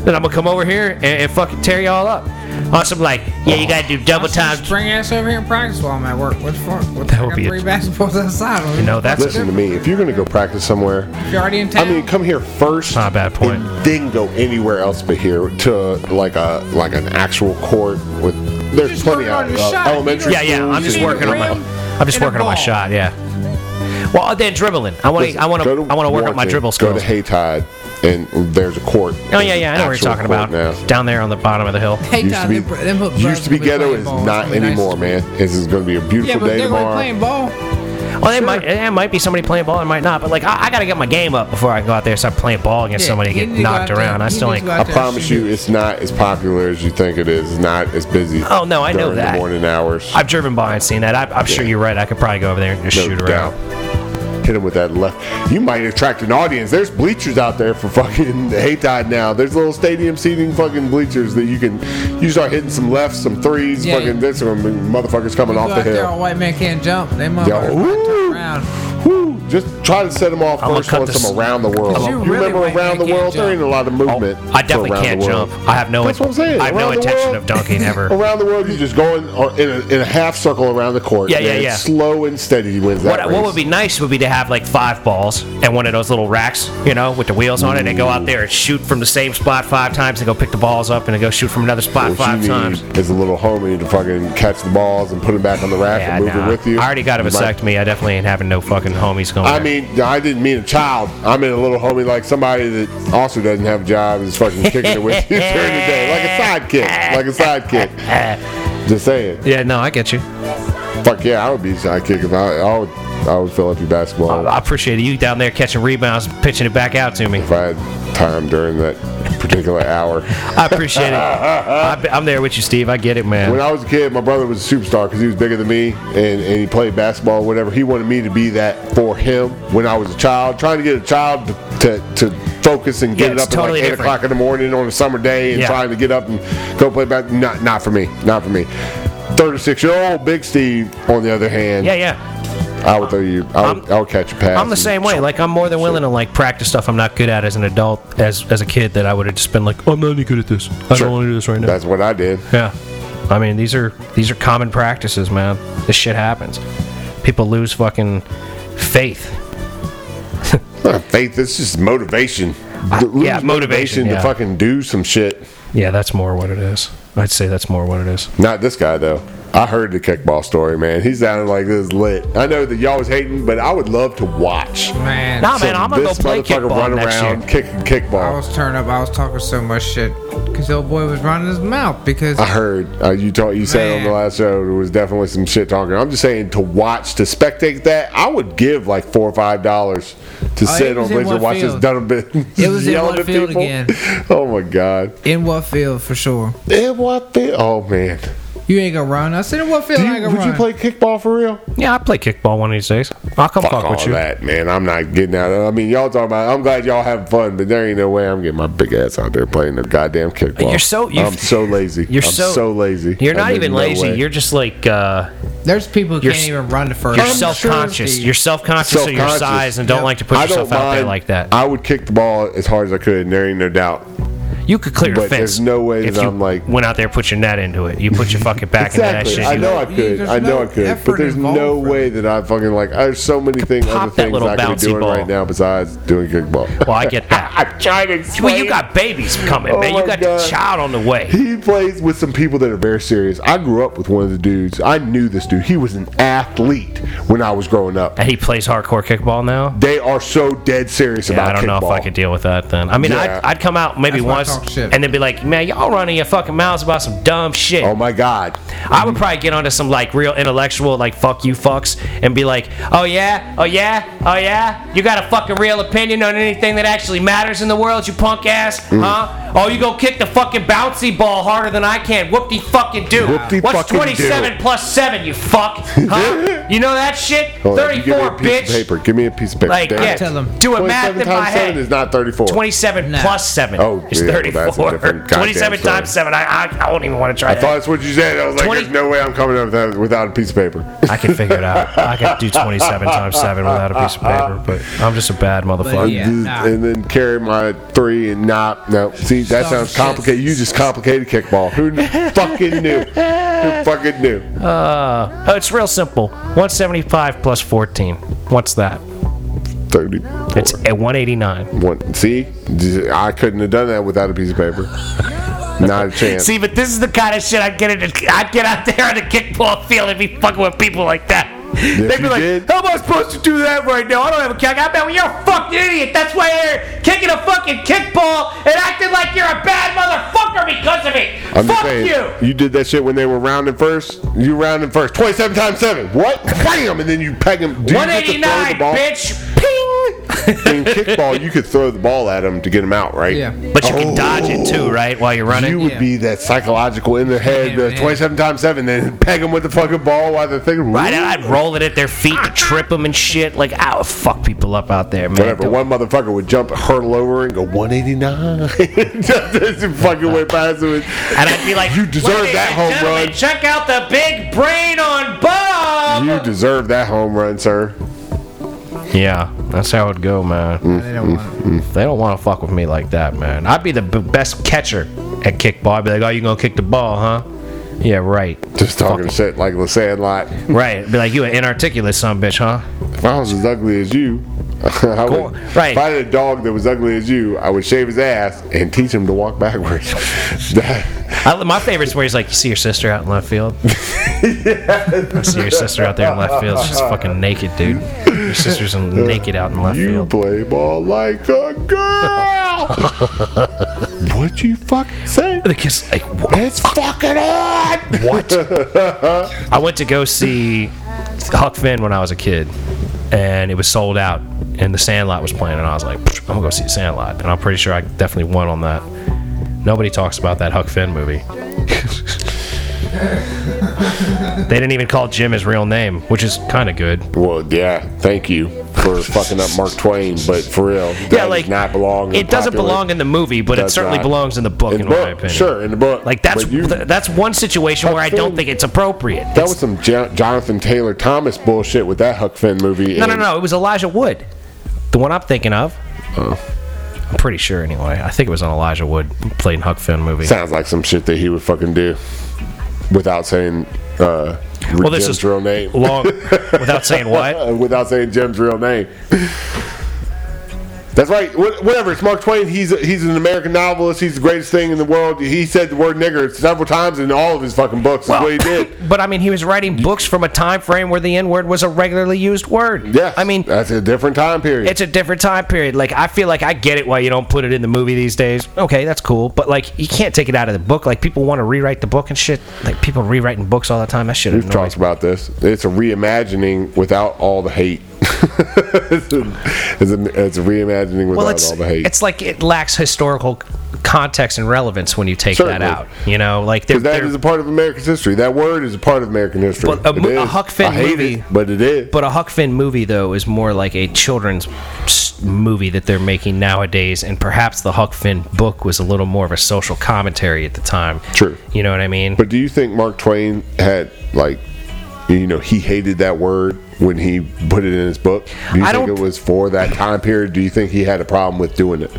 Then I'm gonna come over here and, and fucking tear y'all up. On some like, yeah, you gotta do double time. Bring ass over here and practice while I'm at work. What the fuck? What That the would fuck? be a- Three basketballs outside. You know, that's Listen to me. If you're gonna go practice somewhere, You're already in town. I mean, come here first. Not a bad point. And then go anywhere else but here to like a like an actual court with. There's plenty working on of uh, elementary. Yeah, yeah. I'm just working on my. I'm just working on my shot. Yeah. Well, then dribbling. I want to. I want to. I want to work on my Warrington, dribble Go skills. to Haytide, and there's a court. Oh yeah, yeah. I know what you're talking about. Now. Down there on the bottom of the hill. Hey, Used to Todd, be, them, them put used to be ghetto. playing It's not It's anymore, nice. man. This is going to be a Yeah, beautiful but day they're gonna be tomorrow. playing ball. Well, there might. There might be somebody playing ball. It might not. But like, I, I got to get my game up before I go out there and start playing ball against Yeah, somebody and get need to go knocked out there- around. I still ain't. to go out I promise you, it's not as popular as you think it is. It's not as busy. Oh, no, I know that. The morning hours. I've driven by and seen that. I, I'm sure you're right. I could probably go over there and just No shoot doubt. around. Hit him with that left. You might attract an audience. There's bleachers out there for fucking Haytide now. There's little stadium seating fucking bleachers that you can. You start hitting some lefts, some threes. Yeah, fucking there's some motherfuckers coming off the there, hill. all white man can't jump. They motherfuckers woo. turn around. Woo! Just try to set them off I'm first cut on this- some around the world. You You really remember around the world? There ain't a lot of oh, movement. Oh, I definitely can't jump. I have no. That's what I'm saying. I have no Around the intention world- of dunking ever. Around the world, you just going in a, in a half circle around the court. Yeah, yeah, and yeah. Slow and steady wins that What, race. what would be nice would be to have like five balls and one of those little racks, you know, with the wheels on it, and go out there and shoot from the same spot five times, and go pick the balls up, and go shoot from another spot What five times. is a little homie to fucking catch the balls and put them back on the rack Yeah, and move nah. it with you. I already got a vasectomy. I definitely ain't having no fucking homies going. I mean, I didn't mean a child. I mean a little homie like somebody that also doesn't have a job and is fucking kicking it with you during the day, like a sidekick, like a sidekick. Just saying. yeah, no, I get you. Fuck yeah, I would be a sidekick if I, I would. I would fill up your basketball I appreciate you down there catching rebounds, pitching it back out to me. if I had time during that particular hour. I appreciate it. I, I'm there with you, Steve. I get it, man. When I was a kid, my brother was a superstar because he was bigger than me and, and he played basketball, or whatever. He wanted me to be that for him when I was a child, trying to get a child to, to, to focus and Yeah, get it up totally at like 8 different. o'clock in the morning on a summer day and Yeah. trying to get up and go play basketball. Not, not for me. Not for me. 36 year old Big Steve, on the other hand, yeah, yeah. I would throw you, I would, I would catch a pass. I'm the same way. Like I'm more than willing to like practice stuff I'm not good at as an adult, as as a kid that I would have just been like, I'm not any good at this. I Sure. don't want to do this right now. That's what I did. Yeah. I mean, these are these are common practices, man. This shit happens. People lose fucking faith. Not faith, it's just motivation. lose yeah, motivation, motivation to yeah. fucking do some shit. Yeah, that's more what it is. I'd say that's more what it is. Not this guy though. I heard the kickball story, man. He sounded like this lit. I know that y'all was hating, but I would love to watch. Man, Nah, man, I'm gonna go play kickball run next around year. kicking I was turned up. I was talking so much shit because the old boy was running his mouth because I heard uh, you talk, you said on the last show there was definitely some shit talking. I'm just saying to watch to spectate that, I would give like four or five dollars to Oh, sit on was in bleacher what and watch this field? done a bit. It was in yelling what at field people. again? Oh my god! in what field for sure. In what field? Oh man! You ain't gonna run. I said in what field Do I you, ain't gonna would run. you play kickball for real? Yeah, I play kickball one of these days. I'll come Fuck, fuck, all with you. that, man. I'm not getting out. Of, I mean, y'all talking about. I'm glad y'all having fun, but there ain't no way I'm getting my big ass out there playing the goddamn kickball. You're so- you've- I'm so lazy. You're I'm so so lazy. You're not even no lazy. way. You're just like uh, There's people who You're can't even run the first. you're self-conscious. Steve. You're self-conscious of your size and don't Yep. like to put yourself don't out there like that. I would kick the ball as hard as I could, and there ain't no doubt. You could clear a fence. there's no way if that you I'm like- went out there, put your net into it. You put your fucking back into that Exactly. shit. I you know I could. I know no I could. But there's no way that I fucking like. There's so many things, other things I could be doing ball. right now besides doing kickball. Well, I get that. I'm trying to explain. well, you got babies coming, Oh man. You got God. the child on the way. He plays with some people that are very serious. I grew up with one of the dudes. I knew this dude. He was an athlete when I was growing up. And he plays hardcore kickball now. They are so dead serious Yeah, about I don't know if. I could deal with that then. I mean, Yeah. I'd, I'd come out maybe That's once talk shit. and then be like, man, y'all running your fucking mouths about some dumb shit. Oh my god. I would probably get onto some like real intellectual like fuck you fucks and be like, oh yeah, oh yeah, oh yeah, you got a fucking real opinion on anything that actually matters in the world, you punk ass, Mm. huh? Oh, you go kick the fucking bouncy ball harder than I can. Whoop de fucking do. Whoop-de What's fucking 27 do. plus 7, you fuck? Huh? you know that shit? Hold on, give me a 34, piece bitch. of paper. Give me a piece of paper. Like, Damn. yeah, tell 'em. do a math 27 in my times 7 is not 34. 27 Nah. plus 7 Oh, is yeah, well, 34. that's a different goddamn 27 story. times 7. I, I, I don't even want to try I that. thought that's what you said. I was like, 20 there's no way I'm coming up with that without a piece of paper. I can figure it out. I can do 27 times 7 without a piece of paper, but I'm just a bad motherfucker. yeah. and, nah. and then carry my three and not no. See, that Some sounds shit. complicated. You just complicated kickball. Who fucking knew? Who fucking knew? Uh, oh, it's real simple. 175 plus 14. What's that? Thirty. It's at 189. One. See, I couldn't have done that without a piece of paper. Not a chance. See, but this is the kind of shit I'd get into. I'd get out there on the kickball field and be fucking with people like that. They'd be like, did? "How am I supposed to do that right now? I don't have a kick." I bet well, you're a fucking idiot. That's why you're kicking a fucking kickball and acting like you're a bad motherfucker because of it. I'm Fuck saying, you. you did that shit when they were rounding first. You rounding first. 27 times 7. What? Bam! And then you peg them. Do you get to throw the 189, bitch. Ping. In kickball, you could throw the ball at them to get them out, right? Yeah. But you can dodge it too, right? While you're running. You would Yeah. be that psychological in their head, Yeah, uh, man. 27 times 7, then peg them with the fucking ball while they're thinking, Right, and I'd roll it at their feet to trip them and shit. Like, I would fuck people up out there, man. Whatever. One motherfucker would jump, hurtle over, and go 189. Just fucking went past him. and- And I'd be like, You deserve that and home gentlemen, run. Check out the big brain on Bob. You deserve that home run, sir. Yeah, that's how it'd go, man. They don't mm-hmm. want it. Mm-hmm. They don't want to fuck with me like that, man. I'd be the b- best catcher at kickball. I'd be like, oh, you gonna kick the ball, huh? Yeah, right. Just talking shit like the Sandlot. Right. Be like, you an inarticulate son bitch, huh? If I was as ugly as you, I would, right. If I had a dog that was ugly as you, I would shave his ass and teach him to walk backwards. I, my favorite's where he's like, you see your sister out in left field? I see your sister out there in left field. She's fucking naked, dude. Your sister's in- naked out in left you field. You play ball like a girl. What'd you fucking say? The kid's like, what? It's fucking on. What? I went to go see Huck Finn when I was a kid, and it was sold out, and the Sandlot was playing, and I was like, I'm gonna go see The Sandlot, and I'm pretty sure I definitely won on that. Nobody talks about that Huck Finn movie. they didn't even call Jim his real name, which is kind of good. Well, yeah. Thank you for fucking up Mark Twain, but for real, that Yeah, does like not belong. in It doesn't popular- belong in the movie, but it certainly not. belongs in the book, in, in the my opinion. Sure, in the book. Like that's you, th- that's one situation Huck where I don't think it's appropriate. that was some Jo- Jonathan Taylor Thomas bullshit with that Huck Finn movie. No, no, no. It was Elijah Wood. The one I'm thinking of. Oh. I'm pretty sure, anyway. I think it was an Elijah Wood played in Huck Finn movie. Sounds like some shit that he would fucking do without saying uh, Well, this Jim's is real name. long, without saying what. Without saying Jim's real name. That's right. Whatever. It's Mark Twain. He's a, he's an American novelist. He's the greatest thing in the world. He said the word nigger several times in all of his fucking books. That's what he did. But I mean, he was writing books from a time frame where the N word was a regularly used word. Yeah. I mean, that's a different time period. it's a different time period. Like, I feel like I get it why you don't put it in the movie these days. Okay, that's cool. But, like, you can't take it out of the book. Like, people want to rewrite the book and shit. Like, people rewriting books all the time. That shit We've talked about this. It's a reimagining without all the hate. it's, a, it's, reimagining without Well, it's, all the hate. it's like it lacks historical context and relevance when you take Certainly. that out. You know, like, they're, that they're- is a part of America's history. That word is a part of American history. Well, a a. Huck Finn movie- it, but it is. But a Huck Finn movie, though, is more like a children's movie that they're making nowadays, and perhaps the Huck Finn book was a little more of a social commentary at the time. True. You know what I mean? But do you think Mark Twain had like, you know, he hated that word when he put it in his book? Do you I think it was for that time period? Do you think he had a problem with doing it?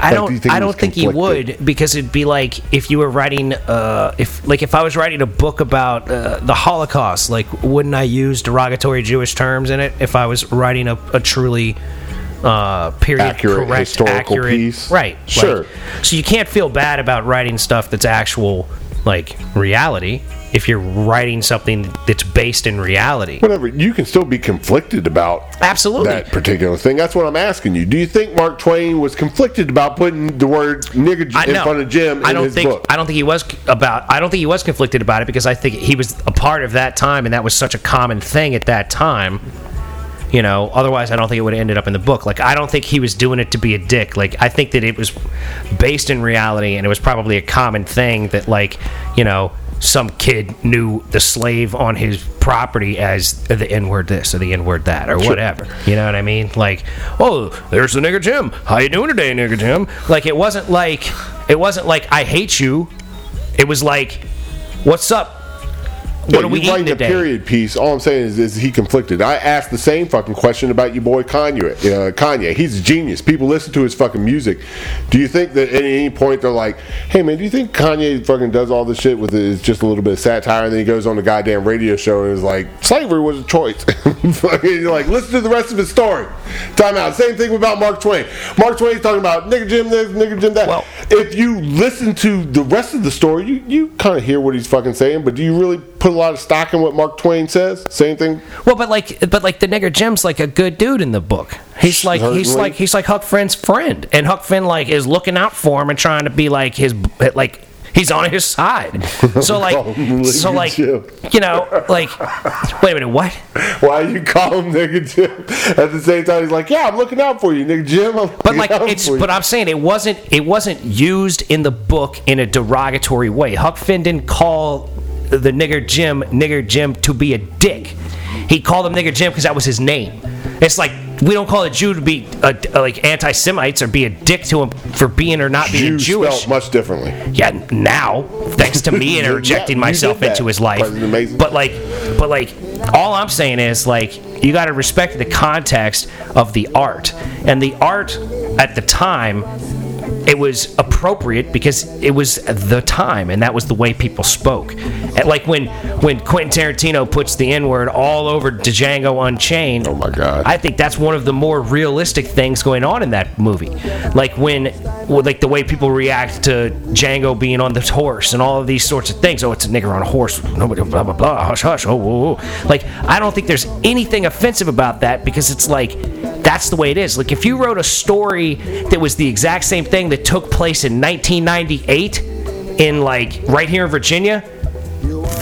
I Like, don't. do think I he don't think he would because it'd be like if you were writing, uh, if like if I was writing a book about uh, the Holocaust, like wouldn't I use derogatory Jewish terms in it if I was writing a, a truly uh, period Accurate correct, historical accurate, piece? right? Sure. Like, so you can't feel bad about writing stuff that's actual like reality if you're writing something that's based in reality. Whatever. You can still be conflicted about Absolutely. that particular thing. That's what I'm asking you. Do you think Mark Twain was conflicted about putting the word nigger in front of Jim in I don't think book? I don't think he was about I don't think he was conflicted about it because I think he was a part of that time and that was such a common thing at that time. You know, otherwise I don't think it would have ended up in the book. Like I don't think he was doing it to be a dick. Like I think that it was based in reality and it was probably a common thing that like, you know, some kid knew the slave on his property as the N word this or the N word that or whatever. You know what I mean? Like, oh, there's the nigger Jim. How you doing today, nigger Jim? Like it wasn't like it wasn't like I hate you. It was like, what's up? What are we writing a period piece. All I'm saying is, is he conflicted. I asked the same fucking question about your boy Kanye. Uh, Kanye, he's a genius. People listen to his fucking music. Do you think that at any point they're like, "Hey man, do you think Kanye fucking does all this shit with it? It's just a little bit of satire?" And then he goes on the goddamn radio show and is like, "Slavery was a choice." You're like, listen to the rest of his story. Time out. Same thing about Mark Twain. Mark Twain's talking about nigger Jim this, nigger Jim that. Well- if you listen to the rest of the story, you, you kind of hear what he's fucking saying, but do you really put a lot of stock in what Mark Twain says? Same thing. Well, but like, but like the nigger Jim's like a good dude in the book. He's like, he's like, he's like Huck Finn's friend, and Huck Finn like is looking out for him and trying to be like his, like he's on his side. So like, him so like, Jim. you know, like, wait a minute, what? Why you call him nigger Jim? At the same time, he's like, "Yeah, I'm looking out for you, nigger Jim." I'm But like, it's, for you." but I'm saying it wasn't, it wasn't used in the book in a derogatory way. Huck Finn didn't call the nigger Jim nigger Jim to be a dick. He called him nigger Jim because that was his name. It's like we don't call a Jew to be a, like anti-Semites or be a dick to him for being or not being Jewish. spelt much differently. Yeah, now thanks to me interjecting Yeah, myself into his life. But like, but like, all I'm saying is like, you got to respect the context of the art, and the art at the time. It was appropriate because it was the time, and that was the way people spoke. And like when when Quentin Tarantino puts the N word all over Django Unchained. Oh my God. I think that's one of the more realistic things going on in that movie. Like when, like the way people react to Django being on the horse and all of these sorts of things. Oh, it's a nigger on a horse. Nobody, blah blah blah. Hush hush. Oh, whoa, whoa. Like I don't think there's anything offensive about that because it's like that's the way it is. Like if you wrote a story that was the exact same thing that took place in 1998 in like right here in Virginia.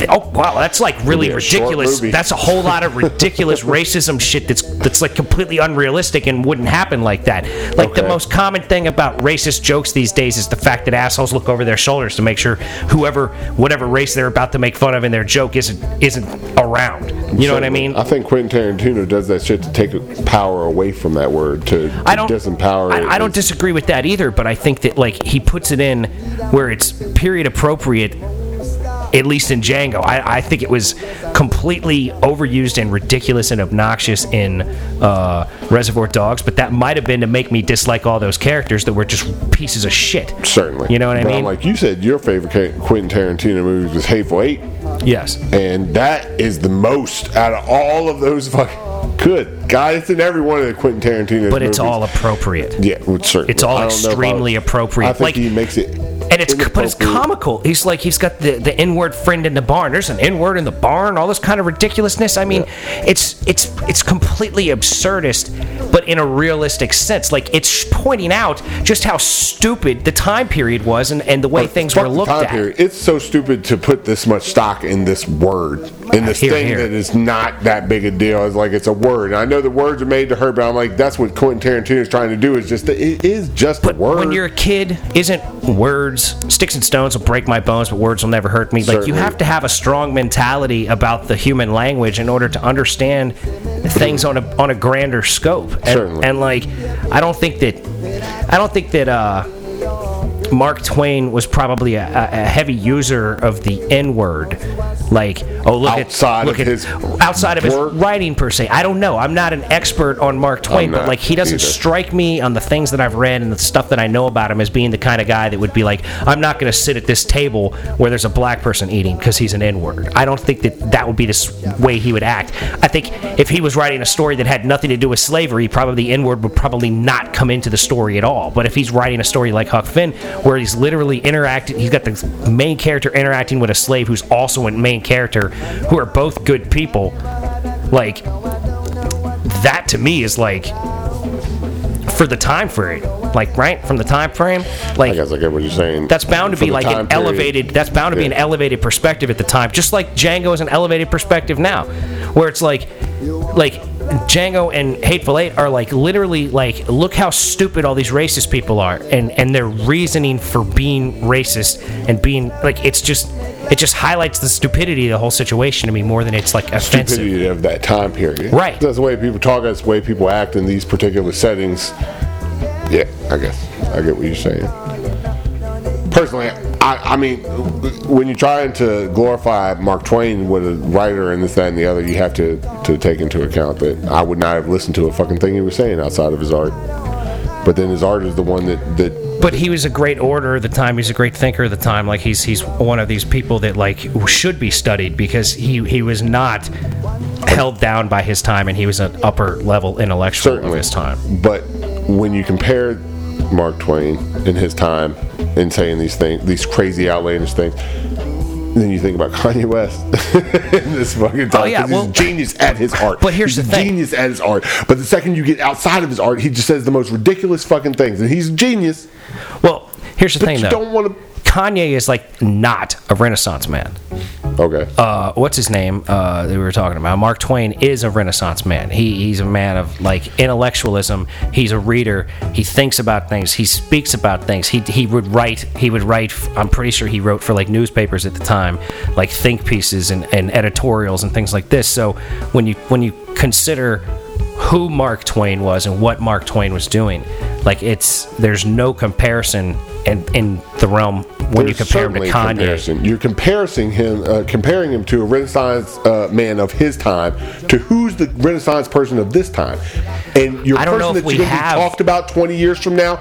Oh wow, that's like really Maybe a short ridiculous. That's a whole lot of ridiculous racism shit that's that's like completely unrealistic and wouldn't happen like that. Like the most common thing about racist jokes these days is the fact that assholes look over their shoulders to make sure whoever whatever race they're about to make fun of in their joke isn't isn't around. You know what I mean? I think Quentin Tarantino does that shit to take power away from that word to, to I don't disempower it. I, I don't disagree with that either, but I think that like he puts it in where it's period appropriate. At least in Django, I, I think it was completely overused and ridiculous and obnoxious in uh, Reservoir Dogs. But that might have been to make me dislike all those characters that were just pieces of shit. Certainly. You know what I But mean? Like you said, your favorite Quentin Tarantino movie was Hateful Eight, yes. and that is the most out of all of those fucking. Good God, it's in every one of the Quentin Tarantino. but it's all appropriate. yeah, certainly. It's all I don't know if I- extremely appropriate. I think Like- he makes it, And it's but it's comical. He's like he's got the the N word friend in the barn. There's an N word in the barn. All this kind of ridiculousness. I mean, it's it's it's completely absurdist, but in a realistic sense. Like it's pointing out just how stupid the time period was and, and the way things Fuck were looked at. period. It's so stupid to put this much stock in this word, in this Here, thing here. that is not that big a deal. It's like it's a word. And I know the words are made to hurt, but I'm like, that's what Quentin Tarantino is trying to do. Is just it is just But a word. when you're a kid, isn't words sticks and stones will break my bones, but words will never hurt me? Like you have to have a strong mentality about the human language in order to understand things on a on a grander scope. And, Certainly. and like, I don't think that I don't think that uh, Mark Twain was probably a, a heavy user of the N word. Like, oh look Outside at look at his outside of his writing per se. I don't know. I'm not an expert on Mark Twain, but like he doesn't either. strike me on the things that I've read and the stuff that I know about him as being the kind of guy that would be like, I'm not going to sit at this table where there's a black person eating because he's an N word. I don't think that that would be the way he would act. I think if he was writing a story that had nothing to do with slavery, probably the N word would probably not come into the story at all. But if he's writing a story like Huck Finn, where he's literally interacting, he's got the main character interacting with a slave who's also a main character, who are both good people, like that to me is like for the time frame. Like right? From the time frame? Like I guess I get what you're saying. that's bound to be like an period. elevated that's bound to be an elevated perspective at the time. Just like django is an elevated perspective now where it's like like django and hateful eight are like literally like look how stupid all these racist people are and and their reasoning for being racist and being like it's just it just highlights the stupidity of the whole situation to me more than it's like offensive stupidity of that time period. Right. That's the way people talk. That's the way people act in these particular settings. Yeah, I guess I get what you're saying. Personally, I, I mean, when you're trying to glorify Mark Twain with a writer and this, that, and the other, you have to to take into account that I would not have listened to a fucking thing he was saying outside of his art. But then his art is the one that that but he was a great orator at the time. He's a great thinker at the time. Like he's he's one of these people that like should be studied because he he was not held down by his time and he was an upper level intellectual of certainly his time. But when you compare Mark Twain in his time and saying these things, these crazy outlandish things, then you think about Kanye West in this fucking time. Oh, yeah, well- he's a genius at his art. But here's he's the thing. genius at his art. But the second you get outside of his art, he just says the most ridiculous fucking things, and he's a genius. Well, here's the thing you though. don't want to. Kanye is like not a Renaissance man. Okay. uh, what's his name uh, that we were talking about? Mark Twain is a Renaissance man. He, he's a man of like intellectualism. He's a reader. He thinks about things. He speaks about things. He, he would write. He would write. I'm pretty sure he wrote for like newspapers at the time, like think pieces and, and editorials and things like this. So when you when you consider who Mark Twain was and what Mark Twain was doing, like it's there's no comparison in in the realm when you compare him to Kanye. Comparison. You're comparing him, uh, comparing him to a Renaissance uh, man of his time, to who's the Renaissance person of this time, and your person that's we going to be talked about 20 years from now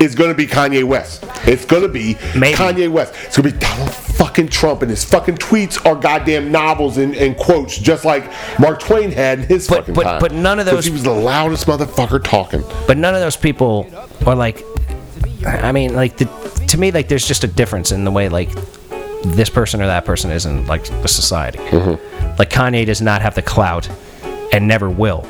is going to be Kanye West. It's going to be Maybe. Kanye West. It's going to be Donald fucking Trump, and his fucking tweets are goddamn novels and, and quotes, just like Mark Twain had in his But- fucking but- time. but none of those- he was the loudest motherfucker talking. but none of those people are like i mean like the, to me like there's just a difference in the way like this person or that person is in like the society. Mm-hmm. Like kanye does not have the clout and never will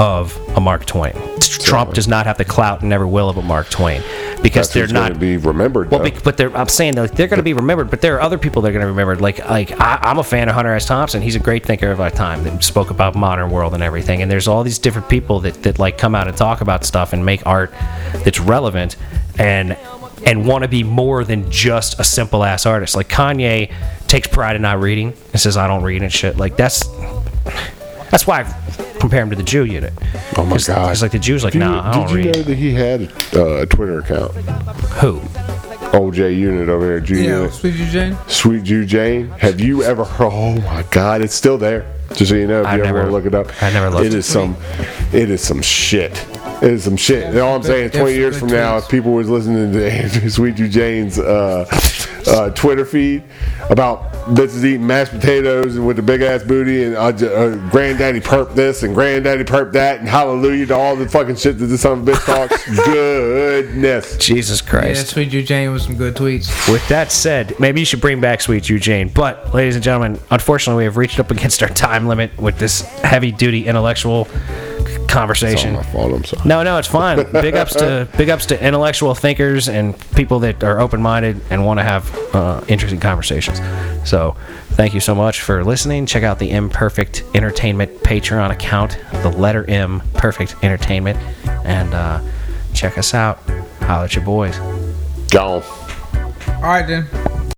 of a mark twain trump does not have the clout and never will of a mark twain because That's they're not going to be remembered. well, bec- but they're, I'm saying like, they're going to be remembered, but there are other people that are going to be remembered. Like, like I, I'm a fan of Hunter S. Thompson. He's a great thinker of our time that spoke about modern world and everything. And there's all these different people that, that like come out and talk about stuff and make art that's relevant and and want to be more than just a simple ass artist. Like Kanye takes pride in not reading and says I don't read and shit. Like that's that's why I compare him to the Jew unit. Oh my god! Because like the Jews, like Did you- nah, I don't Did you read. know that he had uh, a Twitter account? Who? OJ Unit over there, Jew Yeah, Unit. Sweet Jew Jane. Sweet Jew Jane. Have you ever heard? Oh my God, it's still there. Just so you know, if I you ever never- want to look it up, I never looked. It is some, it is some shit. It is some shit. And all I'm saying, is 20 years from now, if people was listening to Andrew Sweet Jew Jane's uh, uh, Twitter feed about bitches eating mashed potatoes and with the big ass booty and uh, j- uh, granddaddy perp this and granddaddy perp that and hallelujah to all the fucking shit that this son of a bitch talks. Goodness. Jesus Christ. Yeah, Christ. Sweet Eugene with some good tweets. With that said, maybe you should bring back Sweet Eugene. But, ladies and gentlemen, unfortunately, we have reached up against our time limit with this heavy duty intellectual It's all conversation. my fault. I'm sorry. No, no, it's fine. Big ups to big ups to intellectual thinkers and people that are open minded and want to have uh, interesting conversations. So, thank you so much for listening. Check out the Imperfect Entertainment Patreon account, the letter M Perfect Entertainment, and uh, check us out. Holla at your boys. Go. All right then.